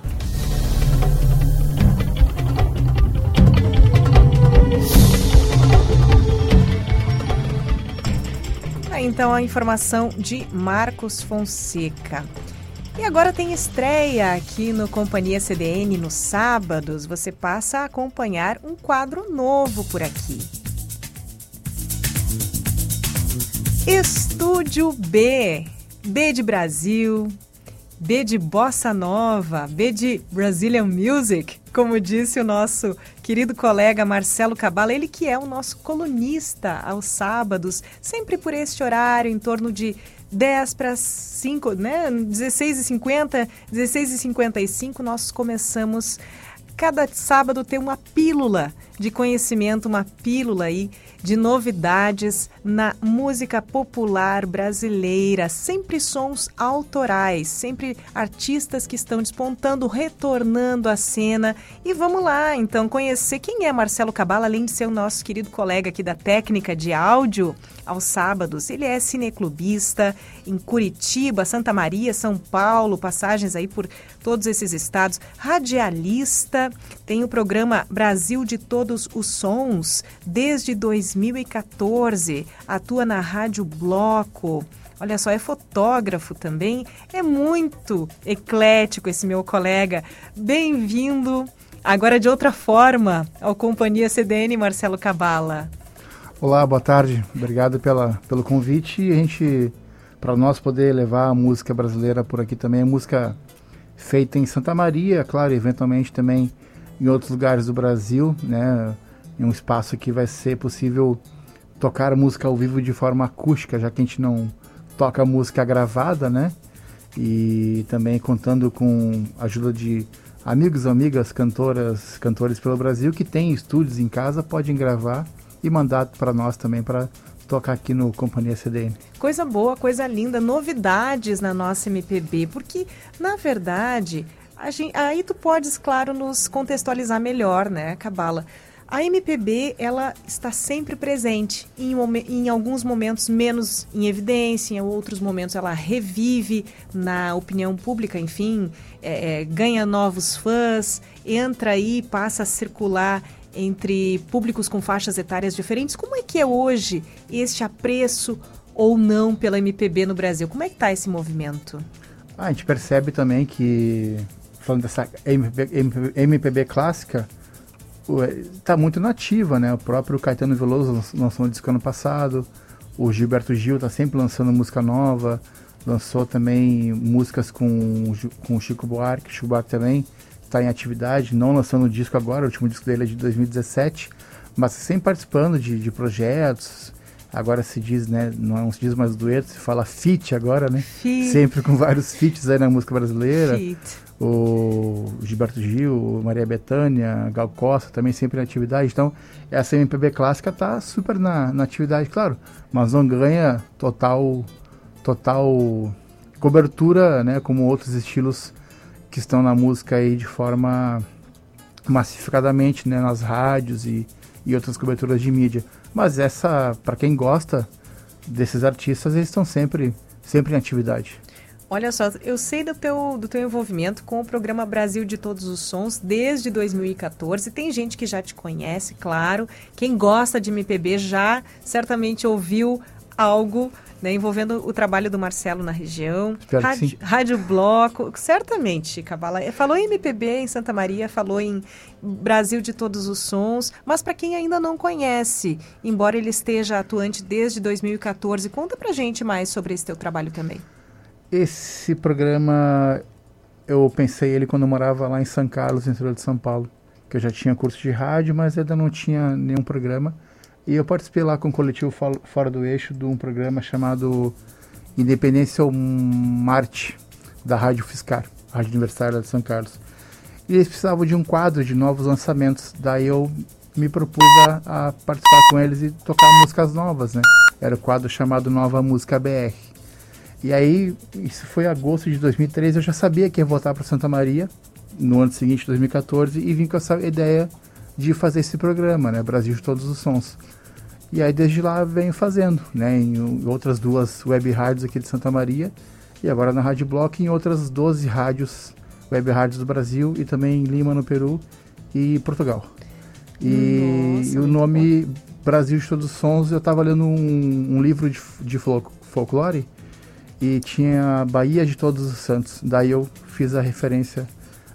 Aí, então a informação de Marcos Fonseca. E agora tem estreia aqui no Companhia CDN nos sábados. Você passa a acompanhar um quadro novo por aqui. Estúdio B. B de Brasil, B de Bossa Nova, B de Brazilian Music, como disse o nosso querido colega Marcelo Cabala, ele que é o nosso colunista aos sábados, sempre por este horário, em torno de 10 para 5, né? 16h50, 16h55, nós começamos cada sábado ter uma pílula de conhecimento, uma pílula aí de novidades na música popular brasileira, sempre sons autorais, sempre artistas que estão despontando, retornando à cena. E vamos lá, então, conhecer quem é Marcelo Cabala, além de ser o nosso querido colega aqui da técnica de áudio aos sábados. Ele é cineclubista em Curitiba, Santa Maria, São Paulo, passagens aí por todos esses estados, radialista tem o programa Brasil de Todos os Sons desde 2014. Atua na Rádio Bloco. Olha só, é fotógrafo também. É muito eclético esse meu colega. Bem-vindo. Agora de outra forma ao Companhia CDN Marcelo Cabala. Olá, boa tarde. Obrigado pela, pelo convite. E a gente, para nós poder levar a música brasileira por aqui também, a música feita em Santa Maria, claro, eventualmente também em outros lugares do Brasil, né? Em um espaço que vai ser possível tocar música ao vivo de forma acústica, já que a gente não toca música gravada, né? E também contando com a ajuda de amigos, amigas, cantoras, cantores pelo Brasil que têm estúdios em casa, podem gravar e mandar para nós também para tocar aqui no Companhia CDN. Coisa boa, coisa linda, novidades na nossa MPB, porque na verdade, gente, aí tu podes, claro, nos contextualizar melhor, né, Cabala? A MPB, ela está sempre presente, em, em, alguns momentos menos em evidência, em outros momentos ela revive na opinião pública, enfim, é, é, ganha novos fãs, entra aí, passa a circular entre públicos com faixas etárias diferentes. Como é que é hoje este apreço ou não pela MPB no Brasil? Como é que está esse movimento? Ah, a gente percebe também que, falando dessa MPB, MPB, MPB clássica, está muito nativa, né? O próprio Caetano Veloso lançou um disco ano passado, o Gilberto Gil está sempre lançando música nova, lançou também músicas com, com o Chico Buarque, Chico Buarque também está em atividade, não lançando o disco agora, o último disco dele é de 2017, mas sempre participando de, de projetos. Agora se diz, né? Não é se diz mais dueto, se fala feat agora, né? Feat. Sempre com vários feats aí na música brasileira. Feat. O Gilberto Gil, Maria Bethânia, Gal Costa também sempre na atividade. Então, essa MPB clássica tá super na, na atividade, claro, mas não ganha total total cobertura, né, como outros estilos que estão na música aí de forma massificadamente né, nas rádios e, e outras coberturas de mídia. Mas essa, para quem gosta desses artistas, eles estão sempre, sempre em atividade. Olha só, eu sei do teu, do teu envolvimento com o programa Brasil de Todos os Sons desde 2014. Tem gente que já te conhece, claro. Quem gosta de MPB já certamente ouviu algo né, envolvendo o trabalho do Marcelo na região, rádio, rádio, Bloco, certamente, Cabala. Falou em MPB em Santa Maria, falou em Brasil de Todos os Sons, mas para quem ainda não conhece, embora ele esteja atuante desde 2014, conta pra gente mais sobre esse teu trabalho também. Esse programa, eu pensei ele quando eu morava lá em São Carlos, interior de São Paulo, que eu já tinha curso de rádio, mas ainda não tinha nenhum programa. E eu participei lá com o coletivo Fora do Eixo de um programa chamado Independência ou Marte, da Rádio Fiscar, Rádio Universitária de São Carlos. E eles precisavam de um quadro de novos lançamentos. Daí eu me propus a, a participar com eles e tocar músicas novas, né? Era o quadro chamado Nova Música BR. E aí, isso foi agosto de 2013, eu já sabia que ia voltar para Santa Maria no ano seguinte, 2014, e vim com essa ideia de fazer esse programa, né? Brasil de Todos os Sons. E aí desde lá venho fazendo, né? Em outras duas web rádios aqui de Santa Maria e agora na Rádio Block em outras 12 rádios, web rádios do Brasil e também em Lima, no Peru e Portugal. E, Nossa, e o nome bom. Brasil de Todos os Sons, eu estava lendo um, um, livro de, de folclore e tinha Bahia de Todos os Santos. Daí eu fiz a referência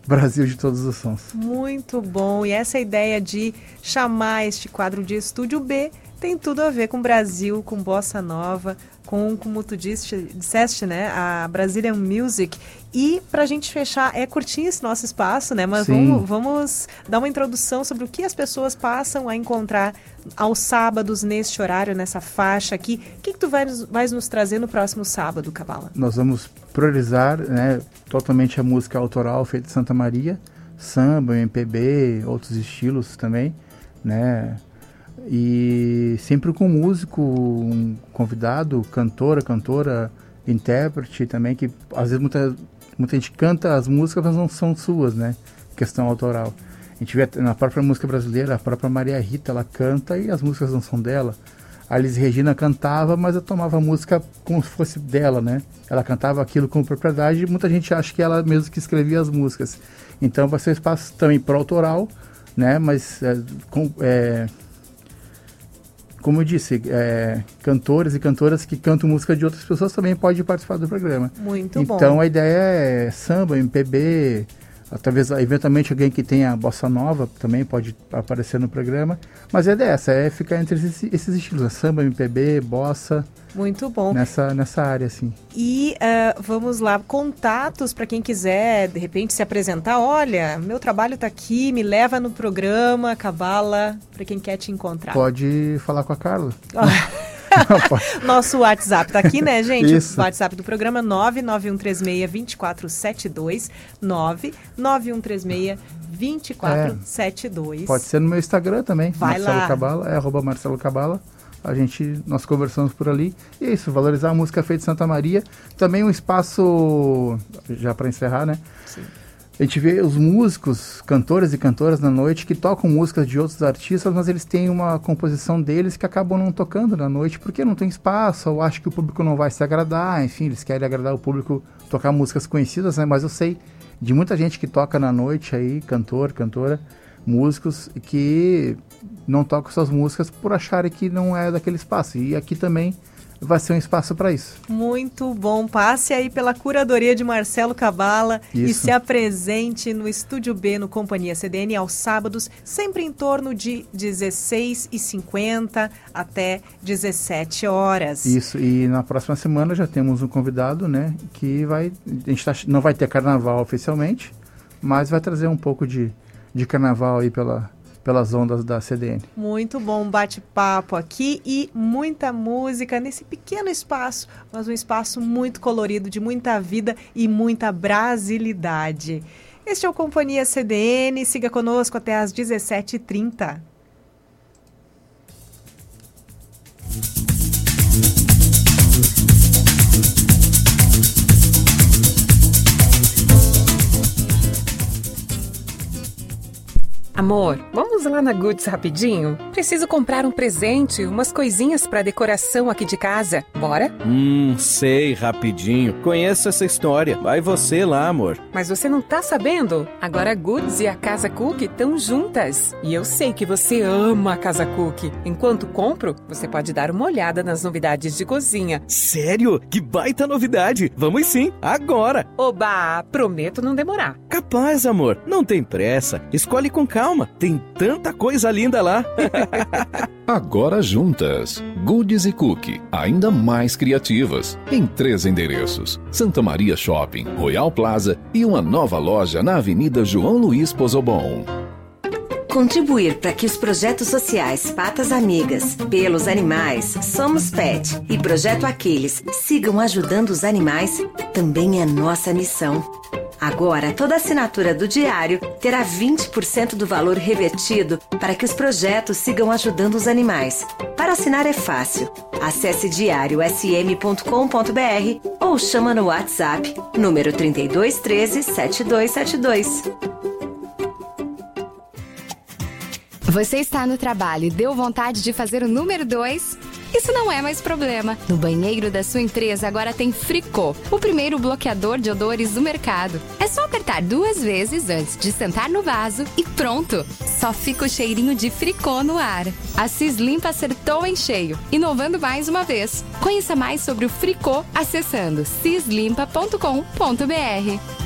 Brasil de todos os sons. Muito bom. E essa ideia de chamar este quadro de Estúdio B tem tudo a ver com Brasil, com bossa nova, com, como tu disse, disseste, né, a Brazilian Music. E para a gente fechar, é curtinho esse nosso espaço, né, mas vamos, vamos, dar uma introdução sobre o que as pessoas passam a encontrar aos sábados neste horário, nessa faixa aqui. O que, que tu vais, vais nos trazer no próximo sábado, Cabala? Nós vamos priorizar, né, totalmente a música autoral feita em Santa Maria, samba, MPB, outros estilos também, né, e sempre com músico, um convidado, cantora, cantora, intérprete também, que às vezes muita, muita gente canta as músicas, mas não são suas, né? Questão autoral. A gente vê na própria música brasileira, a própria Maria Rita, ela canta e as músicas não são dela. a Liz Regina cantava, mas eu tomava a música como se fosse dela, né? Ela cantava aquilo com propriedade e muita gente acha que ela mesmo que escrevia as músicas. Então vai ser um espaço também pro autoral, né? Mas é, com, é, como eu disse, é, cantores e cantoras que cantam música de outras pessoas também podem participar do programa. Muito então, bom. Então a ideia é samba, MPB, talvez eventualmente alguém que tenha bossa nova também pode aparecer no programa. Mas é essa, é ficar entre esses, esses estilos, né? samba, MPB, bossa. Muito bom. Nessa, nessa área, assim. E uh, vamos lá, contatos para quem quiser, de repente, se apresentar. Olha, meu trabalho está aqui, me leva no programa, Cabala, para quem quer te encontrar. Pode falar com a Carla. Nosso WhatsApp tá aqui, né, gente? Isso. O WhatsApp do programa 99136-2472. 99136-2472. É, pode ser no meu Instagram também, Vai Marcelo lá. Cabala, é arroba Marcelo Cabala. A gente, nós conversamos por ali. E é isso, valorizar a música feita em Santa Maria. Também um espaço, já para encerrar, né? Sim. A gente vê os músicos, cantores e cantoras na noite que tocam músicas de outros artistas, mas eles têm uma composição deles que acabam não tocando na noite porque não tem espaço, ou acho que o público não vai se agradar, enfim, eles querem agradar o público, tocar músicas conhecidas, né? Mas eu sei de muita gente que toca na noite aí, cantor, cantora, músicos que não tocam suas músicas por acharem que não é daquele espaço. E aqui também vai ser um espaço para isso. Muito bom. Passe aí pela curadoria de Marcelo Cabala e se apresente no Estúdio B no Companhia CDN aos sábados, sempre em torno de 16h50 até 17 horas. Isso, e na próxima semana já temos um convidado, né, que vai, a gente tá, não vai ter carnaval oficialmente, mas vai trazer um pouco de, de carnaval aí pela, pelas ondas da CDN. Muito bom bate-papo aqui e muita música nesse pequeno espaço, mas um espaço muito colorido, de muita vida e muita brasilidade. Este é o Companhia CDN, siga conosco até às 17h30. Amor, vamos lá na Goods rapidinho? Preciso comprar um presente, umas coisinhas para decoração aqui de casa. Bora? Hum, sei, rapidinho. Conheço essa história. Vai você lá, amor. Mas você não tá sabendo? Agora a Goods e a Casa Cook estão juntas. E eu sei que você ama a Casa Cook. Enquanto compro, você pode dar uma olhada nas novidades de cozinha. Sério? Que baita novidade! Vamos sim, agora! Oba, prometo não demorar. Capaz, amor. Não tem pressa. Escolhe com calma. Tem tanta coisa linda lá. Agora juntas, Goods e Cook, ainda mais criativas, em três endereços: Santa Maria Shopping, Royal Plaza e uma nova loja na Avenida João Luiz Pozobon. Contribuir para que os projetos sociais Patas Amigas, Pelos Animais, Somos Pet e Projeto Aquiles sigam ajudando os animais também é nossa missão. Agora, toda assinatura do diário terá 20% do valor revertido para que os projetos sigam ajudando os animais. Para assinar é fácil. Acesse diariosm.com.br ou chama no WhatsApp número 3213 7272. Você está no trabalho e deu vontade de fazer o número 2? Isso não é mais problema. No banheiro da sua empresa agora tem Fricô, o primeiro bloqueador de odores do mercado. É só apertar duas vezes antes de sentar no vaso e pronto! Só fica o cheirinho de Fricô no ar. A Cis Limpa acertou em cheio, inovando mais uma vez. Conheça mais sobre o Fricô acessando cislimpa.com.br.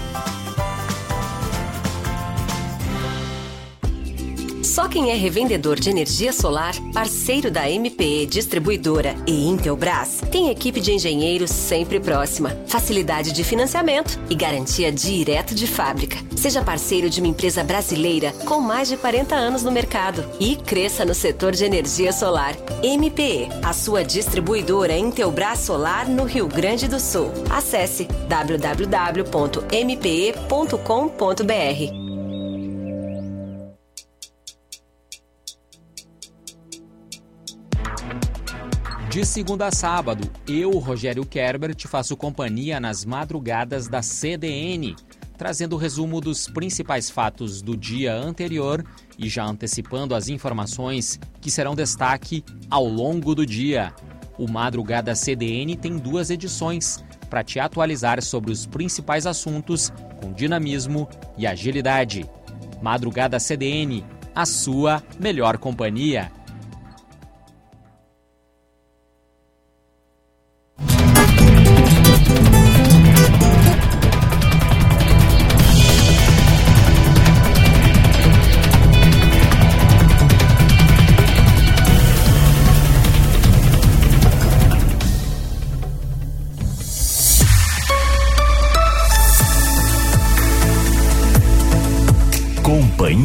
Só quem é revendedor de energia solar, parceiro da MPE Distribuidora e Intelbras, tem equipe de engenheiros sempre próxima, facilidade de financiamento e garantia direto de fábrica. Seja parceiro de uma empresa brasileira com mais de 40 anos no mercado e cresça no setor de energia solar. MPE, a sua distribuidora Intelbras Solar no Rio Grande do Sul. Acesse www.mpe.com.br. De segunda a sábado, eu, Rogério Kerber, te faço companhia nas madrugadas da CDN. trazendo o resumo dos principais fatos do dia anterior e já antecipando as informações que serão destaque ao longo do dia. O Madrugada CDN tem duas edições para te atualizar sobre os principais assuntos com dinamismo e agilidade. Madrugada CDN, a sua melhor companhia.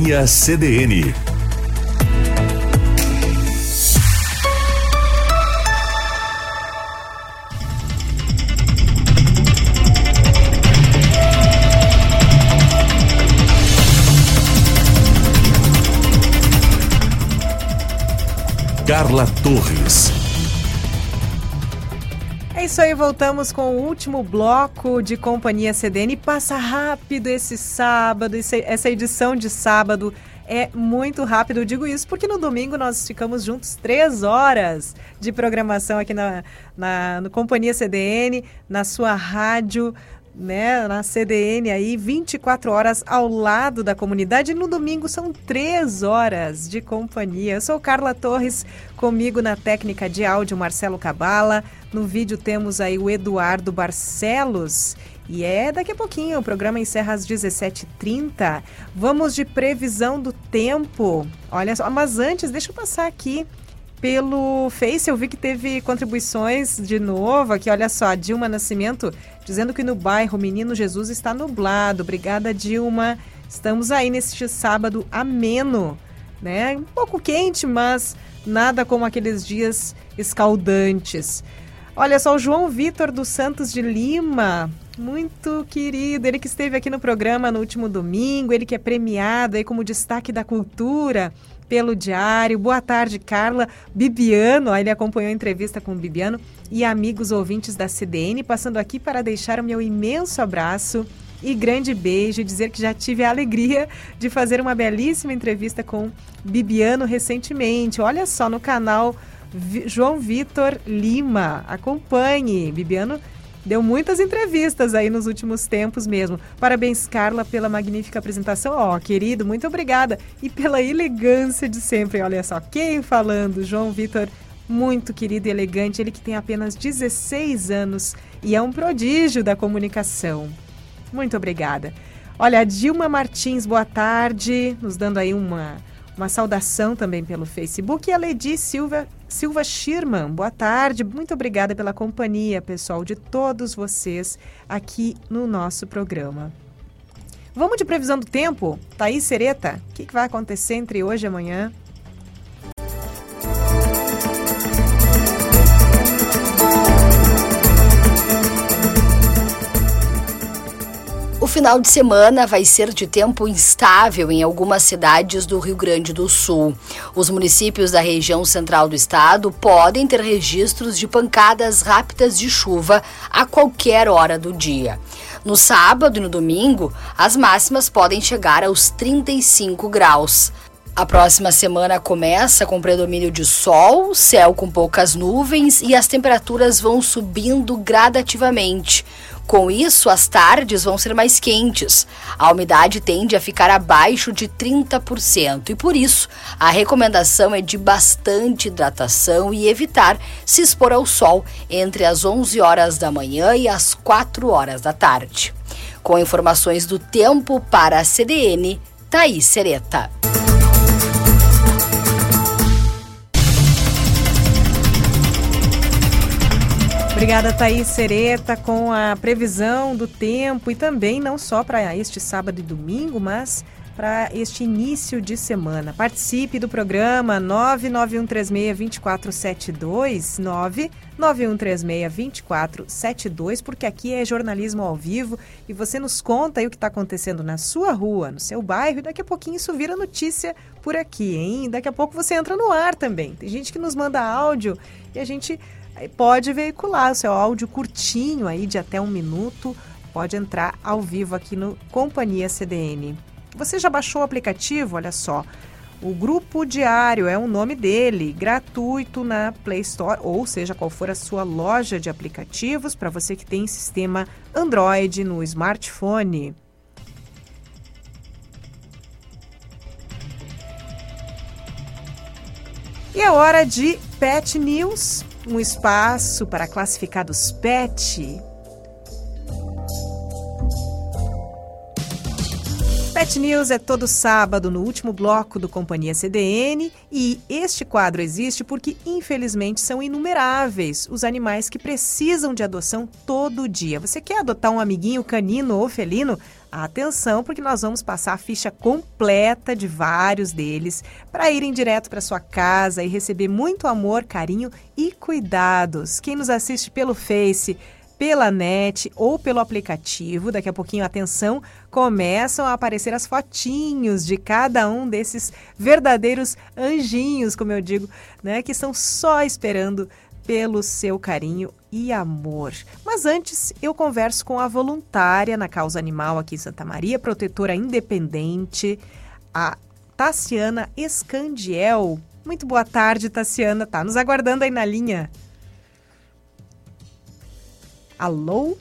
CDN. Carla Torres. É isso aí, voltamos com o último bloco de Companhia CDN. Passa rápido esse sábado, essa edição de sábado é muito rápido. Eu digo isso porque no domingo nós ficamos juntos três horas de programação aqui na, na no Companhia CDN, na sua rádio né, na CDN aí, 24 horas ao lado da comunidade. No domingo são 3 horas de companhia. Eu sou Carla Torres, comigo na técnica de áudio Marcelo Cabala. No vídeo temos aí o Eduardo Barcelos. E é daqui a pouquinho, o programa encerra às 17h30. Vamos de previsão do tempo. Olha só, mas antes, deixa eu passar aqui pelo Face, eu vi que teve contribuições de novo aqui. Olha só, a Dilma Nascimento dizendo que no bairro Menino Jesus está nublado. Obrigada, Dilma. Estamos aí neste sábado ameno, né? Um pouco quente, mas nada como aqueles dias escaldantes. Olha só, o João Vitor dos Santos de Lima, muito querido, ele que esteve aqui no programa no último domingo, ele que é premiado aí como destaque da cultura pelo Diário. Boa tarde, Carla. Bibiano, ele acompanhou a entrevista com o Bibiano e amigos ouvintes da CDN, passando aqui para deixar o meu imenso abraço e grande beijo dizer que já tive a alegria de fazer uma belíssima entrevista com Bibiano recentemente. Olha só no canal João Vitor Lima. Acompanhe. Bibiano Deu muitas entrevistas aí nos últimos tempos mesmo. Parabéns, Carla, pela magnífica apresentação. Ó, oh, querido, muito obrigada. E pela elegância de sempre. Olha só, quem falando? João Vitor, muito querido e elegante. Ele que tem apenas 16 anos e é um prodígio da comunicação. Muito obrigada. Olha, Dilma Martins, boa tarde, nos dando aí uma, uma saudação também pelo Facebook. E a Ledi Silva Silva Schirman, boa tarde. Muito obrigada pela companhia, pessoal, de todos vocês aqui no nosso programa. Vamos de previsão do tempo? Thaís Sereta, o que, que vai acontecer entre hoje e amanhã? O final de semana vai ser de tempo instável em algumas cidades do Rio Grande do Sul. Os municípios da região central do estado podem ter registros de pancadas rápidas de chuva a qualquer hora do dia. No sábado e no domingo, as máximas podem chegar aos 35 graus. A próxima semana começa com predomínio de sol, céu com poucas nuvens e as temperaturas vão subindo gradativamente. Com isso, as tardes vão ser mais quentes. A umidade tende a ficar abaixo de 30% e por isso a recomendação é de bastante hidratação e evitar se expor ao sol entre as 11 horas da manhã e as 4 horas da tarde. Com informações do tempo para a CDN, Thaís Sereta. Obrigada, Thaís Sereta, com a previsão do tempo e também não só para este sábado e domingo, mas para este início de semana. Participe do programa 991362472, 991362472, porque aqui é jornalismo ao vivo e você nos conta o que está acontecendo na sua rua, no seu bairro, e daqui a pouquinho isso vira notícia por aqui, hein? Daqui a pouco você entra no ar também. Tem gente que nos manda áudio e a gente pode veicular o seu áudio curtinho aí de até um minuto pode entrar ao vivo aqui no Companhia CDN. Você já baixou o aplicativo? Olha só. O Grupo Diário é o nome dele, gratuito na Play Store, ou seja, qual for a sua loja de aplicativos, para você que tem sistema Android no smartphone. E é hora de Pet News, um espaço para classificados pet. Pet News é todo sábado no último bloco do Companhia CDN e este quadro existe porque, infelizmente, são inumeráveis os animais que precisam de adoção todo dia. Você quer adotar um amiguinho canino ou felino? Atenção, porque nós vamos passar a ficha completa de vários deles para irem direto para sua casa e receber muito amor, carinho e cuidados. Quem nos assiste pelo Face, pela net ou pelo aplicativo. Daqui a pouquinho, atenção, começam a aparecer as fotinhos de cada um desses verdadeiros anjinhos, como eu digo, né, que estão só esperando pelo seu carinho e amor. Mas antes, eu converso com a voluntária na causa animal aqui em Santa Maria, protetora independente, a Tassiana Escandiel. Muito boa tarde, Tassiana. Tá nos aguardando aí na linha. Alô?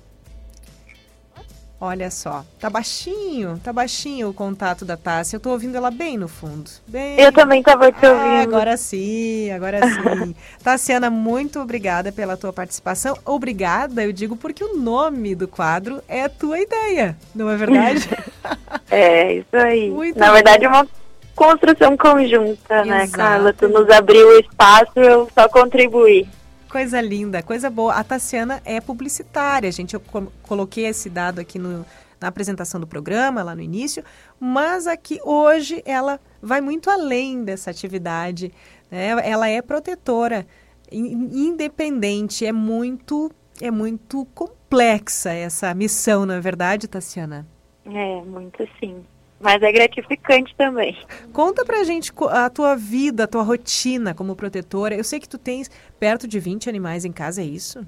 Olha só, tá baixinho, tá baixinho o contato da Tássia. Eu tô ouvindo ela bem no fundo. Bem... Eu também tava te ouvindo. Ah, agora sim, agora sim. Tassiana, muito obrigada pela tua participação. Obrigada, eu digo, porque o nome do quadro é a tua ideia, não é verdade? é, isso aí. Muito Na bom. verdade, é uma construção conjunta, Exato. né, Carla? Tu nos abriu o espaço, eu só contribuí coisa linda, coisa boa. A Tassiana é publicitária, gente. Eu coloquei esse dado aqui no, na apresentação do programa, lá no início, mas aqui hoje ela vai muito além dessa atividade. Né? Ela é protetora, independente, é muito, é muito complexa essa missão, não é verdade, Tassiana? É, muito sim mas é gratificante também. Conta pra gente a tua vida, a tua rotina como protetora. Eu sei que tu tens perto de 20 animais em casa, é isso?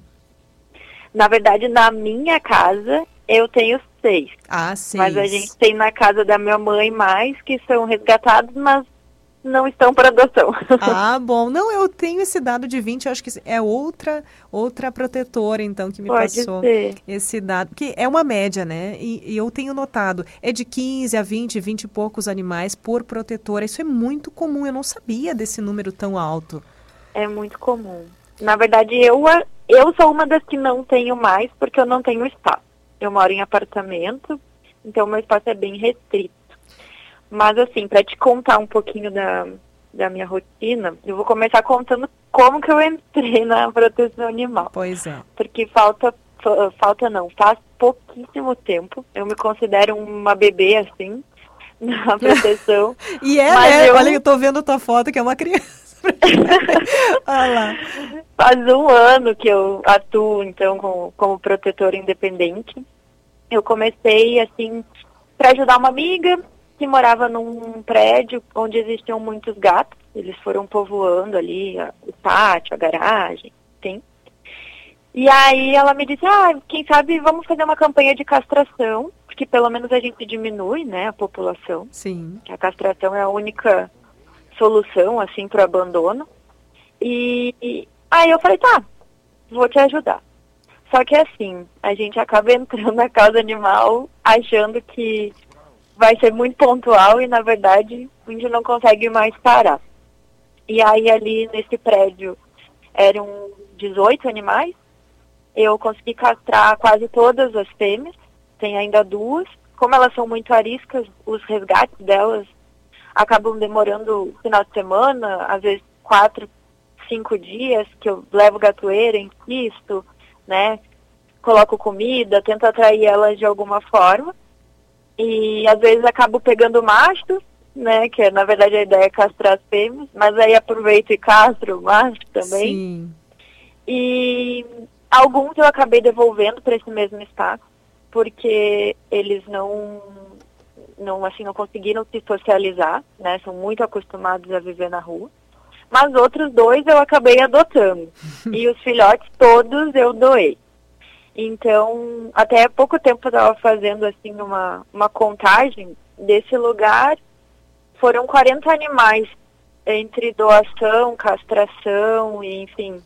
Na verdade, na minha casa, eu tenho seis. Ah, seis. Mas a gente tem na casa da minha mãe mais, que são resgatados, mas não estão para adoção. Ah, bom. Não, eu tenho esse dado de 20, eu acho que é outra outra protetora, então, que me Pode passou ser. esse dado. Que é uma média, né? E, e, eu tenho notado, é de 15 a 20, 20 e poucos animais por protetora. Isso é muito comum, eu não sabia desse número tão alto. É muito comum. Na verdade, eu, eu sou uma das que não tenho mais, porque eu não tenho espaço. Eu moro em apartamento, então meu espaço é bem restrito. Mas assim, para te contar um pouquinho da, da minha rotina, eu vou começar contando como que eu entrei na proteção animal. Pois é. Porque falta, falta não, faz pouquíssimo tempo. Eu me considero uma bebê assim, na proteção. e é, né? Eu... Olha, eu tô vendo a tua foto que é uma criança. Olha lá. Faz um ano que eu atuo, então, como, como protetora independente. Eu comecei, assim, para ajudar uma amiga que morava num prédio onde existiam muitos gatos. Eles foram povoando ali a, o pátio, a garagem, tem. E aí ela me disse, ah, quem sabe vamos fazer uma campanha de castração, porque pelo menos a gente diminui, né, a população. Sim. A castração é a única solução, assim, para o abandono. E, e aí eu falei, tá, vou te ajudar. Só que assim, a gente acaba entrando na causa animal achando que vai ser muito pontual e, na verdade, a gente não consegue mais parar. E aí, ali nesse prédio, eram 18 animais. Eu consegui castrar quase todas as fêmeas, tem ainda duas. Como elas são muito ariscas, os resgates delas acabam demorando final de semana, às vezes quatro, cinco dias, que eu levo gatoeira, insisto, né? Coloco comida, tento atrair elas de alguma forma. E às vezes acabo pegando macho, né? Que na verdade a ideia é castrar as fêmeas, mas aí aproveito e castro o macho também. Sim. E alguns eu acabei devolvendo para esse mesmo espaço, porque eles não não assim não conseguiram se socializar, né? São muito acostumados a viver na rua. Mas outros dois eu acabei adotando. e os filhotes todos eu doei. Então, até pouco tempo eu estava fazendo assim uma, uma contagem desse lugar, foram 40 animais entre doação, castração e enfim,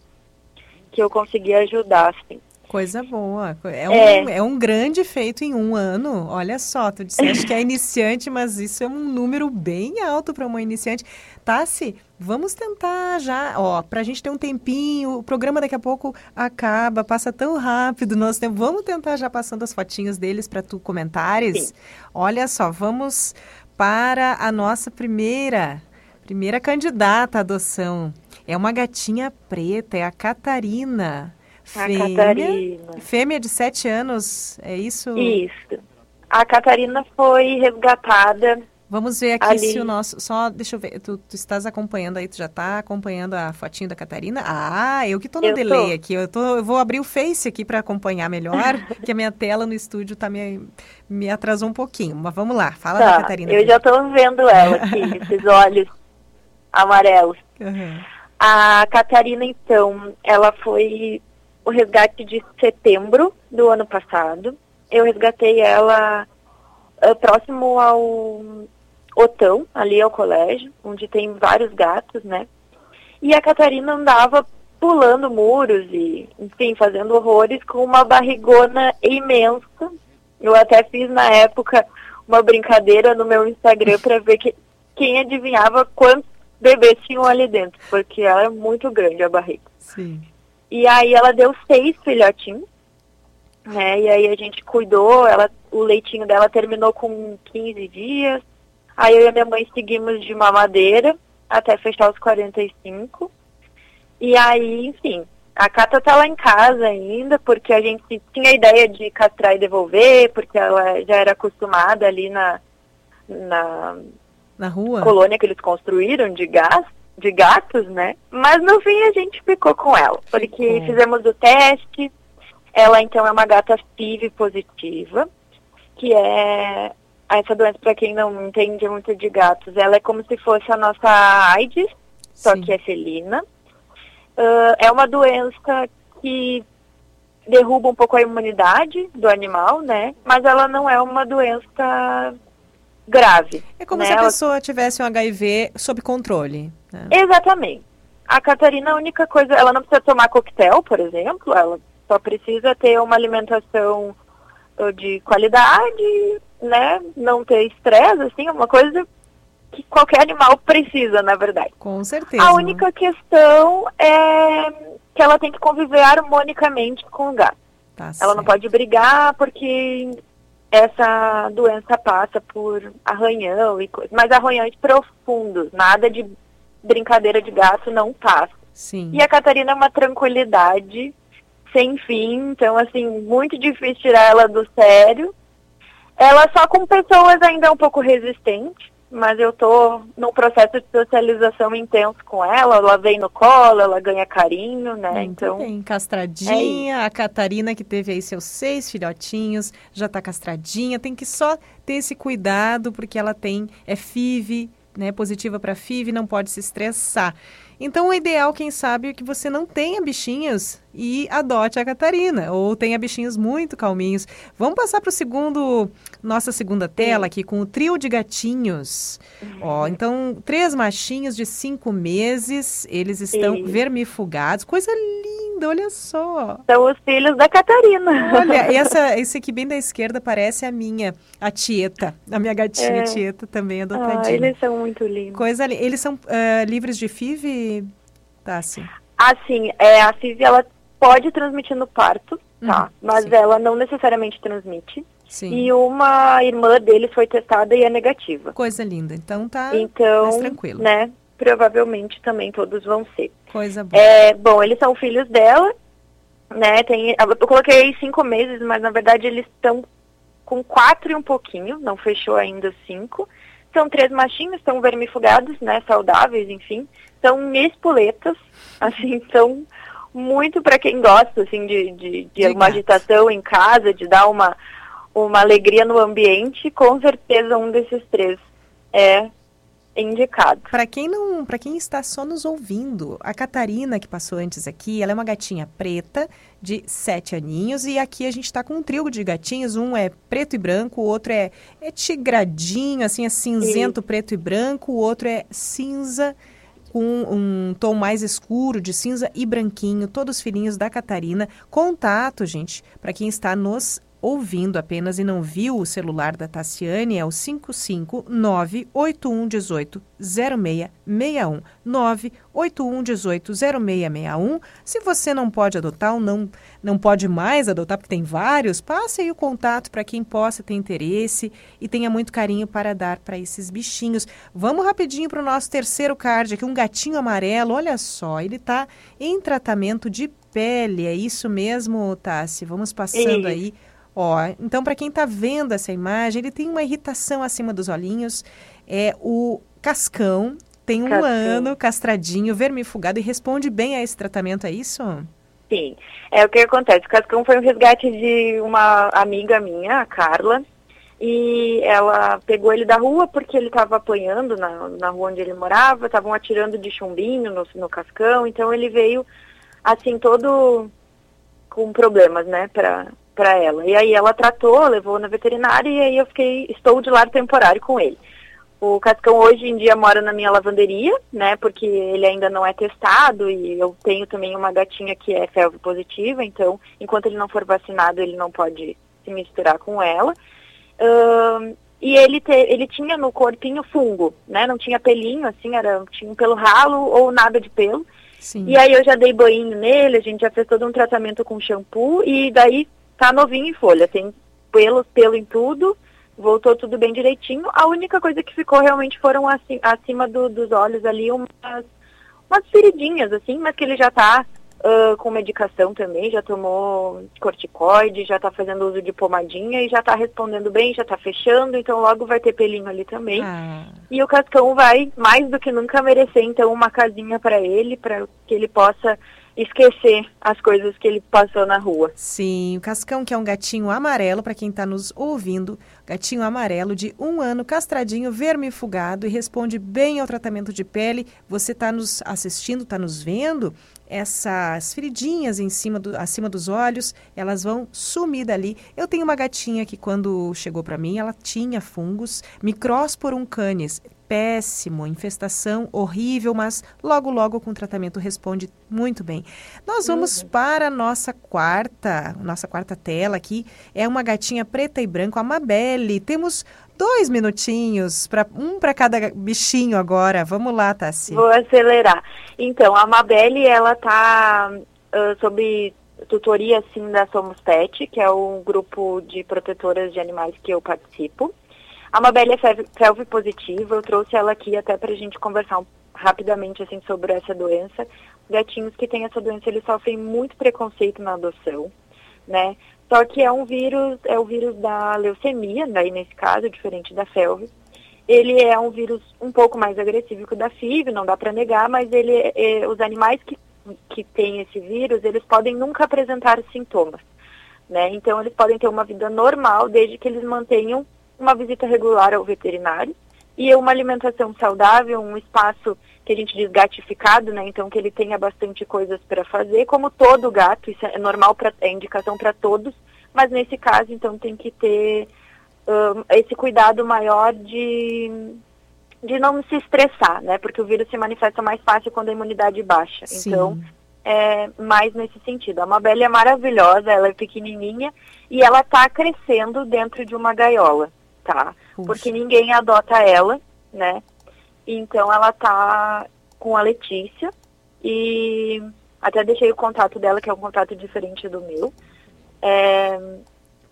que eu consegui ajudar, assim. Coisa boa. É um, é. é um grande feito em um ano. Olha só, tu disseste que é iniciante, mas isso é um número bem alto para uma iniciante. Tassi, vamos tentar já, ó, para a gente ter um tempinho. O programa daqui a pouco acaba, passa tão rápido nosso tempo. Vamos tentar já passando as fotinhas deles para tu comentares. Sim. Olha só, vamos para a nossa primeira, primeira candidata à adoção. É uma gatinha preta, é a Catarina. A fêmea, Catarina. Fêmea de sete anos, é isso? Isso. A Catarina foi resgatada. Vamos ver aqui ali. se o nosso. Só, deixa eu ver. Tu, tu, estás acompanhando aí, tu já está acompanhando a fotinho da Catarina? Ah, eu que estou no eu delay tô. aqui. Eu, tô, eu vou abrir o Face aqui para acompanhar melhor, que a minha tela no estúdio tá me, me atrasou um pouquinho. Mas vamos lá, fala tá, da Catarina. Eu aqui. já estou vendo ela aqui, esses olhos amarelos. Uhum. A Catarina, então, ela foi o resgate de setembro do ano passado. Eu resgatei ela uh, próximo ao Otão, ali ao colégio, onde tem vários gatos, né? E a Catarina andava pulando muros e, enfim, fazendo horrores com uma barrigona imensa. Eu até fiz na época uma brincadeira no meu Instagram para ver que, quem adivinhava quantos bebês tinham ali dentro, porque era muito grande a barriga. Sim. E aí ela deu seis filhotinhos, né? E aí a gente cuidou, ela, o leitinho dela terminou com 15 dias. Aí eu e a minha mãe seguimos de mamadeira até fechar os 45. E aí, enfim, a Cata tá lá em casa ainda, porque a gente tinha a ideia de castrar e devolver, porque ela já era acostumada ali na, na, na rua colônia que eles construíram de gás de gatos, né? Mas no fim a gente ficou com ela, porque fizemos o teste. Ela então é uma gata FIV positiva, que é essa doença para quem não entende muito de gatos, ela é como se fosse a nossa AIDS, só Sim. que é felina. Uh, é uma doença que derruba um pouco a imunidade do animal, né? Mas ela não é uma doença grave. É como né? se a pessoa tivesse um HIV sob controle. Né? Exatamente. A Catarina, a única coisa, ela não precisa tomar coquetel, por exemplo, ela só precisa ter uma alimentação uh, de qualidade, né? Não ter estresse, assim, uma coisa que qualquer animal precisa, na verdade. Com certeza. A única questão é que ela tem que conviver harmonicamente com o gato. Tá ela certo. não pode brigar porque essa doença passa por arranhão e coisas, mas arranhões profundos, nada de brincadeira de gato não passa. Sim. E a Catarina é uma tranquilidade sem fim, então assim, muito difícil tirar ela do sério. Ela só com pessoas ainda é um pouco resistente, mas eu tô num processo de socialização intenso com ela, ela vem no colo, ela ganha carinho, né? Muito então, bem, castradinha, é a Catarina que teve aí seus seis filhotinhos, já tá castradinha, tem que só ter esse cuidado porque ela tem é FIV, né, positiva para FIV, não pode se estressar. Então, o ideal, quem sabe, é que você não tenha bichinhos e adote a Catarina, ou tenha bichinhos muito calminhos. Vamos passar para o segundo, nossa segunda tela aqui, com o trio de gatinhos. Ó, então, três machinhos de cinco meses, eles estão Sim. vermifugados, coisa linda, olha só. São os filhos da Catarina. Olha, essa, esse aqui bem da esquerda parece a minha, a Tieta, a minha gatinha é. Tieta também adotadinha. Ah, eles são muito lindos. Coisa Eles são uh, livres de FIV, Tassi? Assim, é, a FIV, ela pode transmitir no parto, tá? Uhum, mas sim. ela não necessariamente transmite. Sim. E uma irmã deles foi testada e é negativa. Coisa linda. Então tá então, mais tranquilo. né? Provavelmente também todos vão ser. Coisa boa. É, bom, eles são filhos dela, né? Tem, eu coloquei cinco meses, mas na verdade eles estão com quatro e um pouquinho, não fechou ainda cinco. São três machinhos, são vermifugados, né? Saudáveis, enfim. São espoletas, assim, são muito para quem gosta assim de, de, de uma agitação em casa, de dar uma, uma alegria no ambiente, com certeza um desses três é indicado. Para quem não, para quem está só nos ouvindo, a Catarina que passou antes aqui, ela é uma gatinha preta de sete aninhos e aqui a gente está com um trio de gatinhos, um é preto e branco, o outro é, é tigradinho, assim, é cinzento, preto e branco, o outro é cinza com um tom mais escuro de cinza e branquinho, todos filhinhos da Catarina. Contato, gente, para quem está nos ouvindo apenas e não viu o celular da Tassiane, é o 55981180661. 981180661. Se você não pode adotar ou não, não pode mais adotar, porque tem vários, passe aí o contato para quem possa ter interesse e tenha muito carinho para dar para esses bichinhos. Vamos rapidinho para o nosso terceiro card aqui, um gatinho amarelo. Olha só, ele está em tratamento de pele. É isso mesmo, Tassi? Vamos passando aí Ó, então para quem está vendo essa imagem, ele tem uma irritação acima dos olhinhos. É o cascão, tem um cascão. ano, castradinho, vermifugado e responde bem a esse tratamento, é isso? Sim. É o que acontece. O cascão foi um resgate de uma amiga minha, a Carla, e ela pegou ele da rua porque ele estava apanhando na, na rua onde ele morava, estavam atirando de chumbinho no, no cascão, então ele veio assim todo com problemas, né, para para ela. E aí ela tratou, levou na veterinária e aí eu fiquei, estou de lar temporário com ele. O Cascão hoje em dia mora na minha lavanderia, né, porque ele ainda não é testado e eu tenho também uma gatinha que é felve positiva, então enquanto ele não for vacinado ele não pode se misturar com ela. Uh, e ele, te, ele tinha no corpinho fungo, né, não tinha pelinho, assim, era, tinha um pelo ralo ou nada de pelo. Sim. E aí eu já dei banho nele, a gente já fez todo um tratamento com shampoo e daí tá novinho em folha, tem pelo, pelo em tudo, voltou tudo bem direitinho. A única coisa que ficou realmente foram assim, acima do, dos olhos ali umas, umas feridinhas, assim, mas que ele já tá uh, com medicação também, já tomou corticoide, já tá fazendo uso de pomadinha e já tá respondendo bem, já tá fechando, então logo vai ter pelinho ali também. Ah. E o Cascão vai, mais do que nunca, merecer então uma casinha para ele, para que ele possa esquecer as coisas que ele passou na rua. Sim, o Cascão, que é um gatinho amarelo, para quem está nos ouvindo, gatinho amarelo de um ano, castradinho, vermifugado e responde bem ao tratamento de pele. Você está nos assistindo, está nos vendo? Essas feridinhas em cima do, acima dos olhos, elas vão sumir dali. Eu tenho uma gatinha que quando chegou para mim, ela tinha fungos, Microsporum canis, péssimo, infestação horrível, mas logo, logo com tratamento responde muito bem. Nós vamos para a nossa quarta, nossa quarta tela aqui. É uma gatinha preta e branca, a Mabelle. Temos dois minutinhos, pra, um para cada bichinho agora. Vamos lá, Tassi. Vou acelerar. Então, a Mabelle, ela tá uh, sob tutoria, assim, da Somos Pet, que é um grupo de protetoras de animais que eu participo. A Mabelle é felve positiva, eu trouxe ela aqui até para a gente conversar rapidamente assim sobre essa doença. Gatinhos que têm essa doença, eles sofrem muito preconceito na adoção, né? Só que é um vírus, é o vírus da leucemia, daí nesse caso, diferente da felve. Ele é um vírus um pouco mais agressivo que o da FIV, não dá para negar, mas ele, é, os animais que, que têm esse vírus, eles podem nunca apresentar sintomas, né? Então eles podem ter uma vida normal desde que eles mantenham uma visita regular ao veterinário e uma alimentação saudável, um espaço que a gente diz gatificado, né? Então que ele tenha bastante coisas para fazer, como todo gato, isso é normal, pra, é indicação para todos, mas nesse caso então tem que ter um, esse cuidado maior de de não se estressar, né? Porque o vírus se manifesta mais fácil quando a imunidade baixa. Sim. Então, é mais nesse sentido. A Mabelle é maravilhosa, ela é pequenininha e ela está crescendo dentro de uma gaiola tá? Puxa. Porque ninguém adota ela, né? Então ela tá com a Letícia e até deixei o contato dela, que é um contato diferente do meu. É,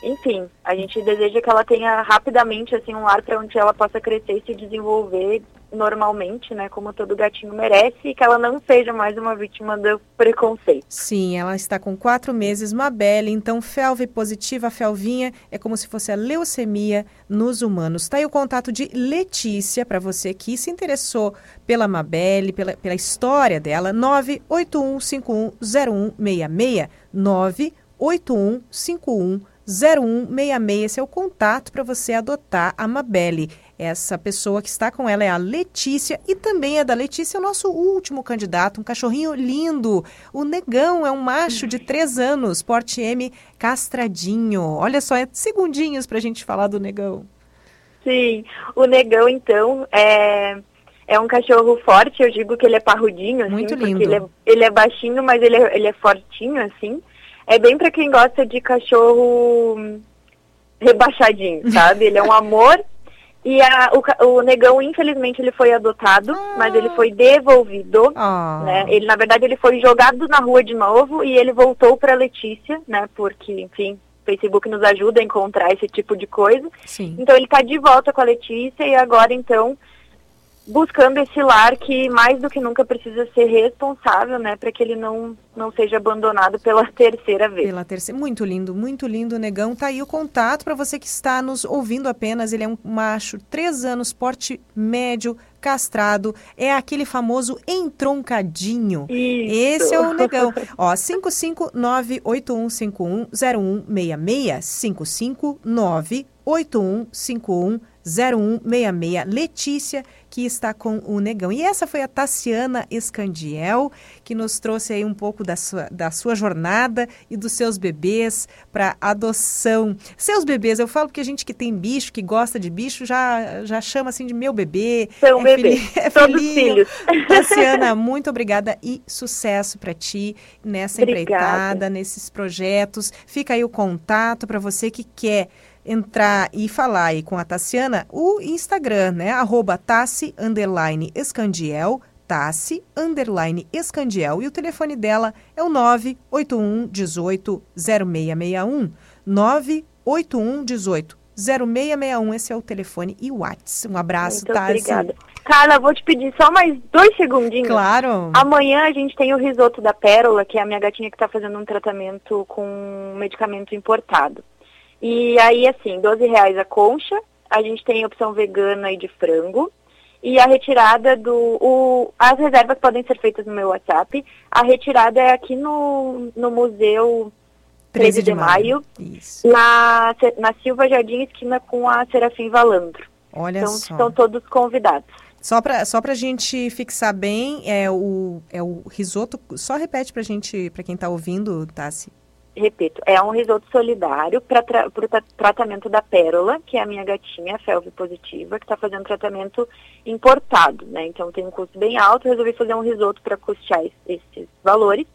enfim, a gente deseja que ela tenha rapidamente assim um lar para onde ela possa crescer e se desenvolver normalmente, né, como todo gatinho merece, e que ela não seja mais uma vítima do preconceito. Sim, ela está com quatro meses, Mabelle, então felve positiva, felvinha é como se fosse a leucemia nos humanos. Está aí o contato de Letícia, para você que se interessou pela Mabelle, pela, pela história dela, 981510166, 981510166. 0166. Esse é o contato para você adotar a Mabelle. Essa pessoa que está com ela é a Letícia e também é da Letícia o nosso último candidato, um cachorrinho lindo. O Negão é um macho de três anos, porte M castradinho. Olha só, é segundinhos para a gente falar do Negão. Sim, o Negão então é é um cachorro forte, eu digo que ele é parrudinho, assim, Muito lindo. ele é, ele é baixinho, mas ele é, ele é fortinho, assim. É bem para quem gosta de cachorro rebaixadinho, sabe? Ele é um amor. E a, o, o negão, infelizmente, ele foi adotado, mas ele foi devolvido. Ah. Né? Ele, na verdade, ele foi jogado na rua de novo e ele voltou para Letícia, né? Porque, enfim, o Facebook nos ajuda a encontrar esse tipo de coisa. Sim. Então ele está de volta com a Letícia e agora então buscando esse lar que mais do que nunca precisa ser responsável, né, para que ele não não seja abandonado pela terceira vez. Pela terceira. Muito lindo, muito lindo, negão. Tá aí o contato para você que está nos ouvindo apenas. Ele é um macho, três anos, porte médio, castrado. É aquele famoso entroncadinho. Isso. Esse é o negão. Ó, 559-8151-0166. 559-8151-0166. Letícia que está com o Negão. E essa foi a Tassiana Escandiel, que nos trouxe aí um pouco da sua, da sua jornada e dos seus bebês para adoção. Seus bebês, eu falo porque a gente que tem bicho, que gosta de bicho, já, já chama assim de meu bebê. São é bebês, fili- é todos filhinho. filhos. Tassiana, muito obrigada e sucesso para ti nessa Obrigada. empreitada, nesses projetos. Fica aí o contato para você que quer entrar e falar aí com a Tassiana, o Instagram, né? Arroba Tassi, underline, Escandiel, Tassi, underline, Escandiel. E o telefone dela é o 981 18 0661. 981 18 0661. Esse é o telefone e o WhatsApp. Um abraço, Muito Tassi. obrigada. Carla, vou te pedir só mais dois segundinhos. Claro. Amanhã a gente tem o risoto da Pérola, que é a minha gatinha que está fazendo um tratamento com um medicamento importado. E aí, assim, 12 reais a concha, a gente tem opção vegana e de frango. E a retirada do. O, as reservas podem ser feitas no meu WhatsApp. A retirada é aqui no, no Museu 13 de, maio, Na, na Silva Jardim, esquina com a Serafim Valandro. Olha então, só. estão todos convidados. Só para só a gente fixar bem, é o, é o risoto. Só repete para gente, para quem está ouvindo, Tassi. Repito, é um risoto solidário para tra tra tratamento da Pérola, que é a minha gatinha, felve positiva, que está fazendo tratamento importado, né? Então tem um custo bem alto, resolvi fazer um risoto para custear es- esses valores.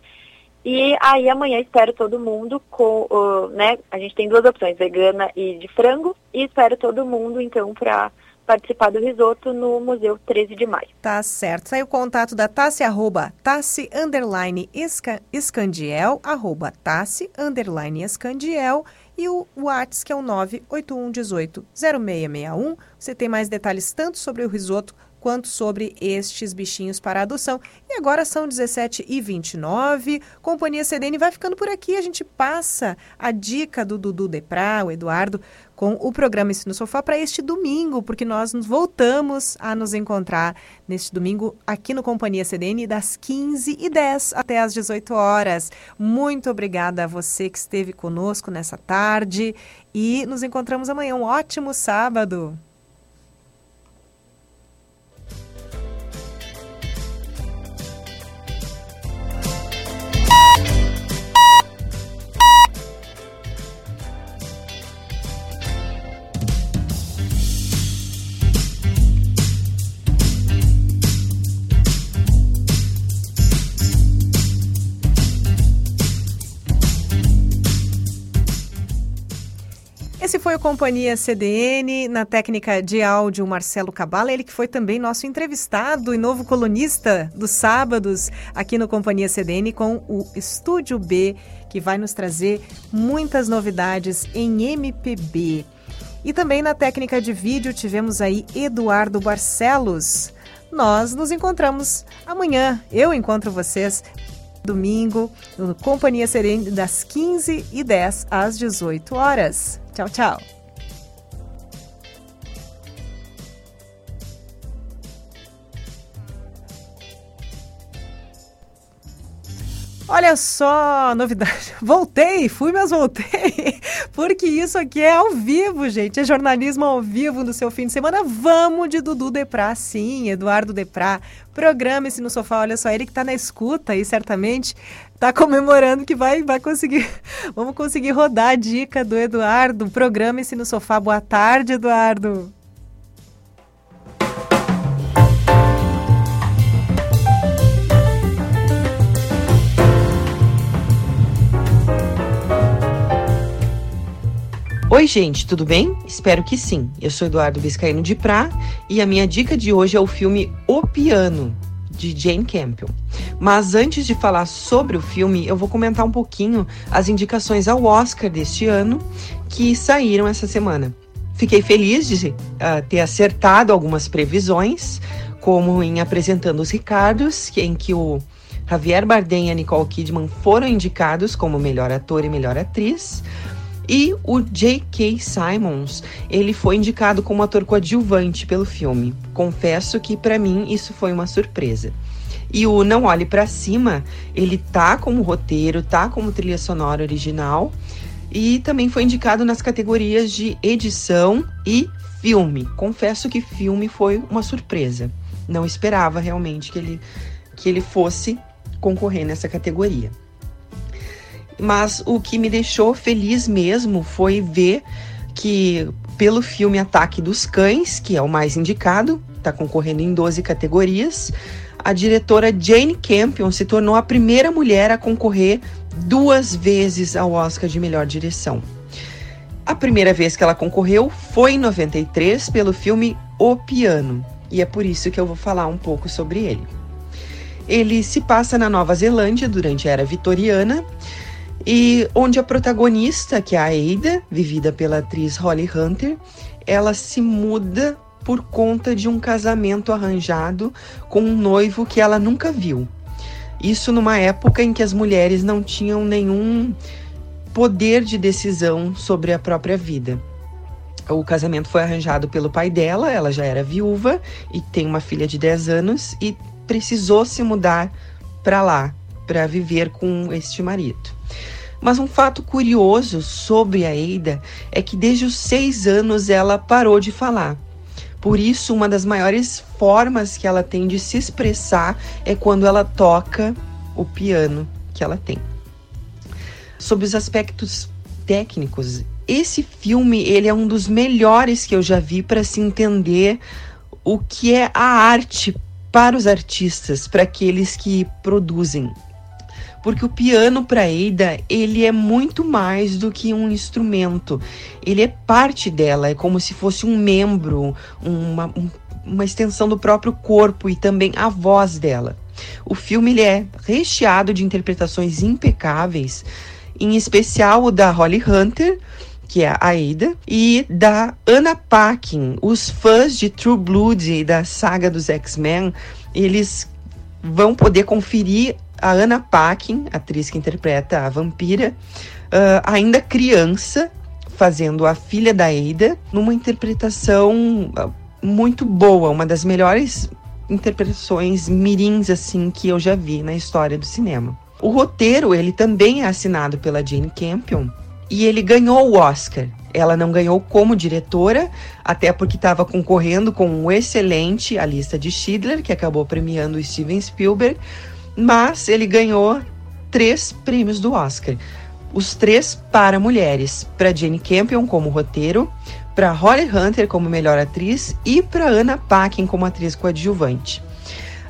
E aí amanhã espero todo mundo com, uh, né? A gente tem duas opções, vegana e de frango, e espero todo mundo então para participar do risoto no Museu 13 de Maio. Tá certo. Sai o contato da Tassi, arroba Tassi, underline, esca, escandiel, arroba Tassi, underline, escandiel, e o WhatsApp, que é o 98118 0661. Você tem mais detalhes tanto sobre o risoto quanto sobre estes bichinhos para adoção. E agora são 17 e 29 Companhia CDN vai ficando por aqui. A gente passa a dica do Dudu Deprá, o Eduardo, com o programa Ensino Sofá para este domingo, porque nós voltamos a nos encontrar neste domingo aqui no Companhia CDN das 15 e 10 até as 18 horas. Muito obrigada a você que esteve conosco nessa tarde e nos encontramos amanhã. Um ótimo sábado. Esse foi o Companhia CDN, na técnica de áudio Marcelo Cabala, ele que foi também nosso entrevistado e novo colunista dos sábados aqui no Companhia CDN com o Estúdio B, que vai nos trazer muitas novidades em MPB. E também na técnica de vídeo tivemos aí Eduardo Barcelos. Nós nos encontramos amanhã. Eu encontro vocês domingo no Companhia Serene das 15 e 10 às 18 horas. Tchau, tchau. Olha só, novidade. Voltei, fui, mas voltei. Porque isso aqui é ao vivo, gente. É jornalismo ao vivo no seu fim de semana. Vamos de Dudu Deprá, sim, Eduardo Deprá. Programe-se no sofá. Olha só, ele que está na escuta e certamente está comemorando que vai, vai conseguir. Vamos conseguir rodar a dica do Eduardo. Programe-se no sofá. Boa tarde, Eduardo. Oi, gente, tudo bem? Espero que sim. Eu sou Eduardo Biscaíno de Prá e a minha dica de hoje é o filme O Piano, de Jane Campion. Mas antes de falar sobre o filme, eu vou comentar um pouquinho as indicações ao Oscar deste ano que saíram essa semana. Fiquei feliz de uh, ter acertado algumas previsões, como em Apresentando os Ricardos, em que o Javier Bardem e a Nicole Kidman foram indicados como melhor ator e melhor atriz. E o J.K. Simons, ele foi indicado como ator coadjuvante pelo filme. Confesso que para mim isso foi uma surpresa. E o Não Olhe para Cima, ele tá como roteiro, tá como trilha sonora original e também foi indicado nas categorias de edição e filme. Confesso que filme foi uma surpresa. Não esperava realmente que ele que ele fosse concorrer nessa categoria. Mas o que me deixou feliz mesmo foi ver que, pelo filme Ataque dos Cães, que é o mais indicado, está concorrendo em 12 categorias, a diretora Jane Campion se tornou a primeira mulher a concorrer duas vezes ao Oscar de melhor direção. A primeira vez que ela concorreu foi em 93 pelo filme O Piano, e é por isso que eu vou falar um pouco sobre ele. Ele se passa na Nova Zelândia durante a era vitoriana e onde a protagonista, que é a Ada, vivida pela atriz Holly Hunter, ela se muda por conta de um casamento arranjado com um noivo que ela nunca viu. Isso numa época em que as mulheres não tinham nenhum poder de decisão sobre a própria vida. O casamento foi arranjado pelo pai dela, ela já era viúva e tem uma filha de 10 anos e precisou se mudar para lá para viver com este marido. Mas um fato curioso sobre a Eida é que desde os seis anos ela parou de falar. Por isso, uma das maiores formas que ela tem de se expressar é quando ela toca o piano que ela tem. Sobre os aspectos técnicos, esse filme ele é um dos melhores que eu já vi para se entender o que é a arte para os artistas, para aqueles que produzem porque o piano para Eida ele é muito mais do que um instrumento. Ele é parte dela, é como se fosse um membro, uma, uma extensão do próprio corpo e também a voz dela. O filme ele é recheado de interpretações impecáveis, em especial o da Holly Hunter, que é a Aida, e da Anna Paquin. Os fãs de True Blood e da saga dos X-Men, eles vão poder conferir a Anna Paquin, atriz que interpreta a vampira, uh, ainda criança, fazendo a filha da Ada, numa interpretação ah, muito boa, uma das melhores interpretações mirins assim que eu já vi na história do cinema. O roteiro, ele também é assinado pela Jane Campion e ele ganhou o Oscar. Ela não ganhou como diretora, até porque estava concorrendo com um excelente A Lista de Schindler, que acabou premiando o Steven Spielberg, mas ele ganhou três prêmios do Oscar. Os três para mulheres, para Jane Campion como roteiro, para Holly Hunter como melhor atriz e para Anna Paquin como atriz coadjuvante.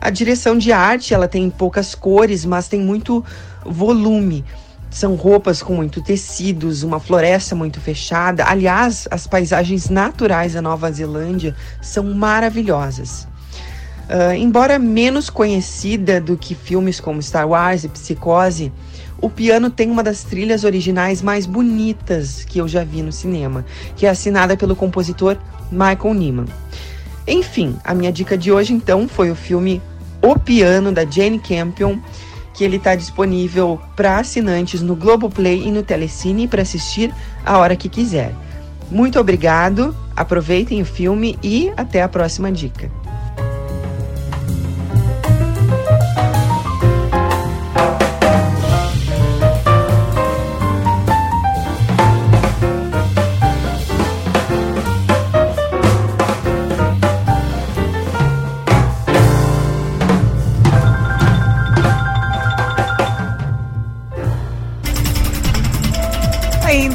A direção de arte ela tem poucas cores, mas tem muito volume. São roupas com muito tecidos, uma floresta muito fechada. Aliás, as paisagens naturais da Nova Zelândia são maravilhosas. Uh, embora menos conhecida do que filmes como Star Wars e Psicose, o piano tem uma das trilhas originais mais bonitas que eu já vi no cinema, que é assinada pelo compositor Michael Nyman. Enfim, a minha dica de hoje então foi o filme O Piano da Jane Campion, que ele está disponível para assinantes no Globoplay e no Telecine para assistir a hora que quiser. Muito obrigado, aproveitem o filme e até a próxima dica.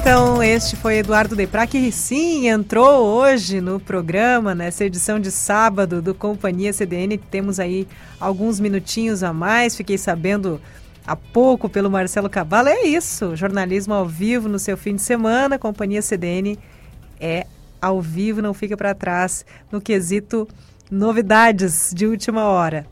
Então, este foi Eduardo Deprá, que sim, entrou hoje no programa, nessa edição de sábado do Companhia CDN. Temos aí alguns minutinhos a mais, fiquei sabendo há pouco pelo Marcelo Cavallo. É isso, jornalismo ao vivo no seu fim de semana. Companhia CDN é ao vivo, não fica para trás no quesito novidades de última hora.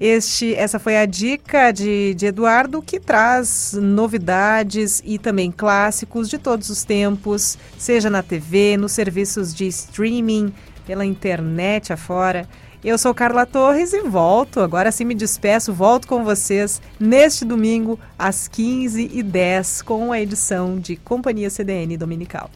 Este, essa foi a dica de, de Eduardo, que traz novidades e também clássicos de todos os tempos, seja na TV, nos serviços de streaming, pela internet afora. Eu sou Carla Torres e volto, agora sim me despeço, volto com vocês neste domingo às 15h10 com a edição de Companhia CDN Dominical.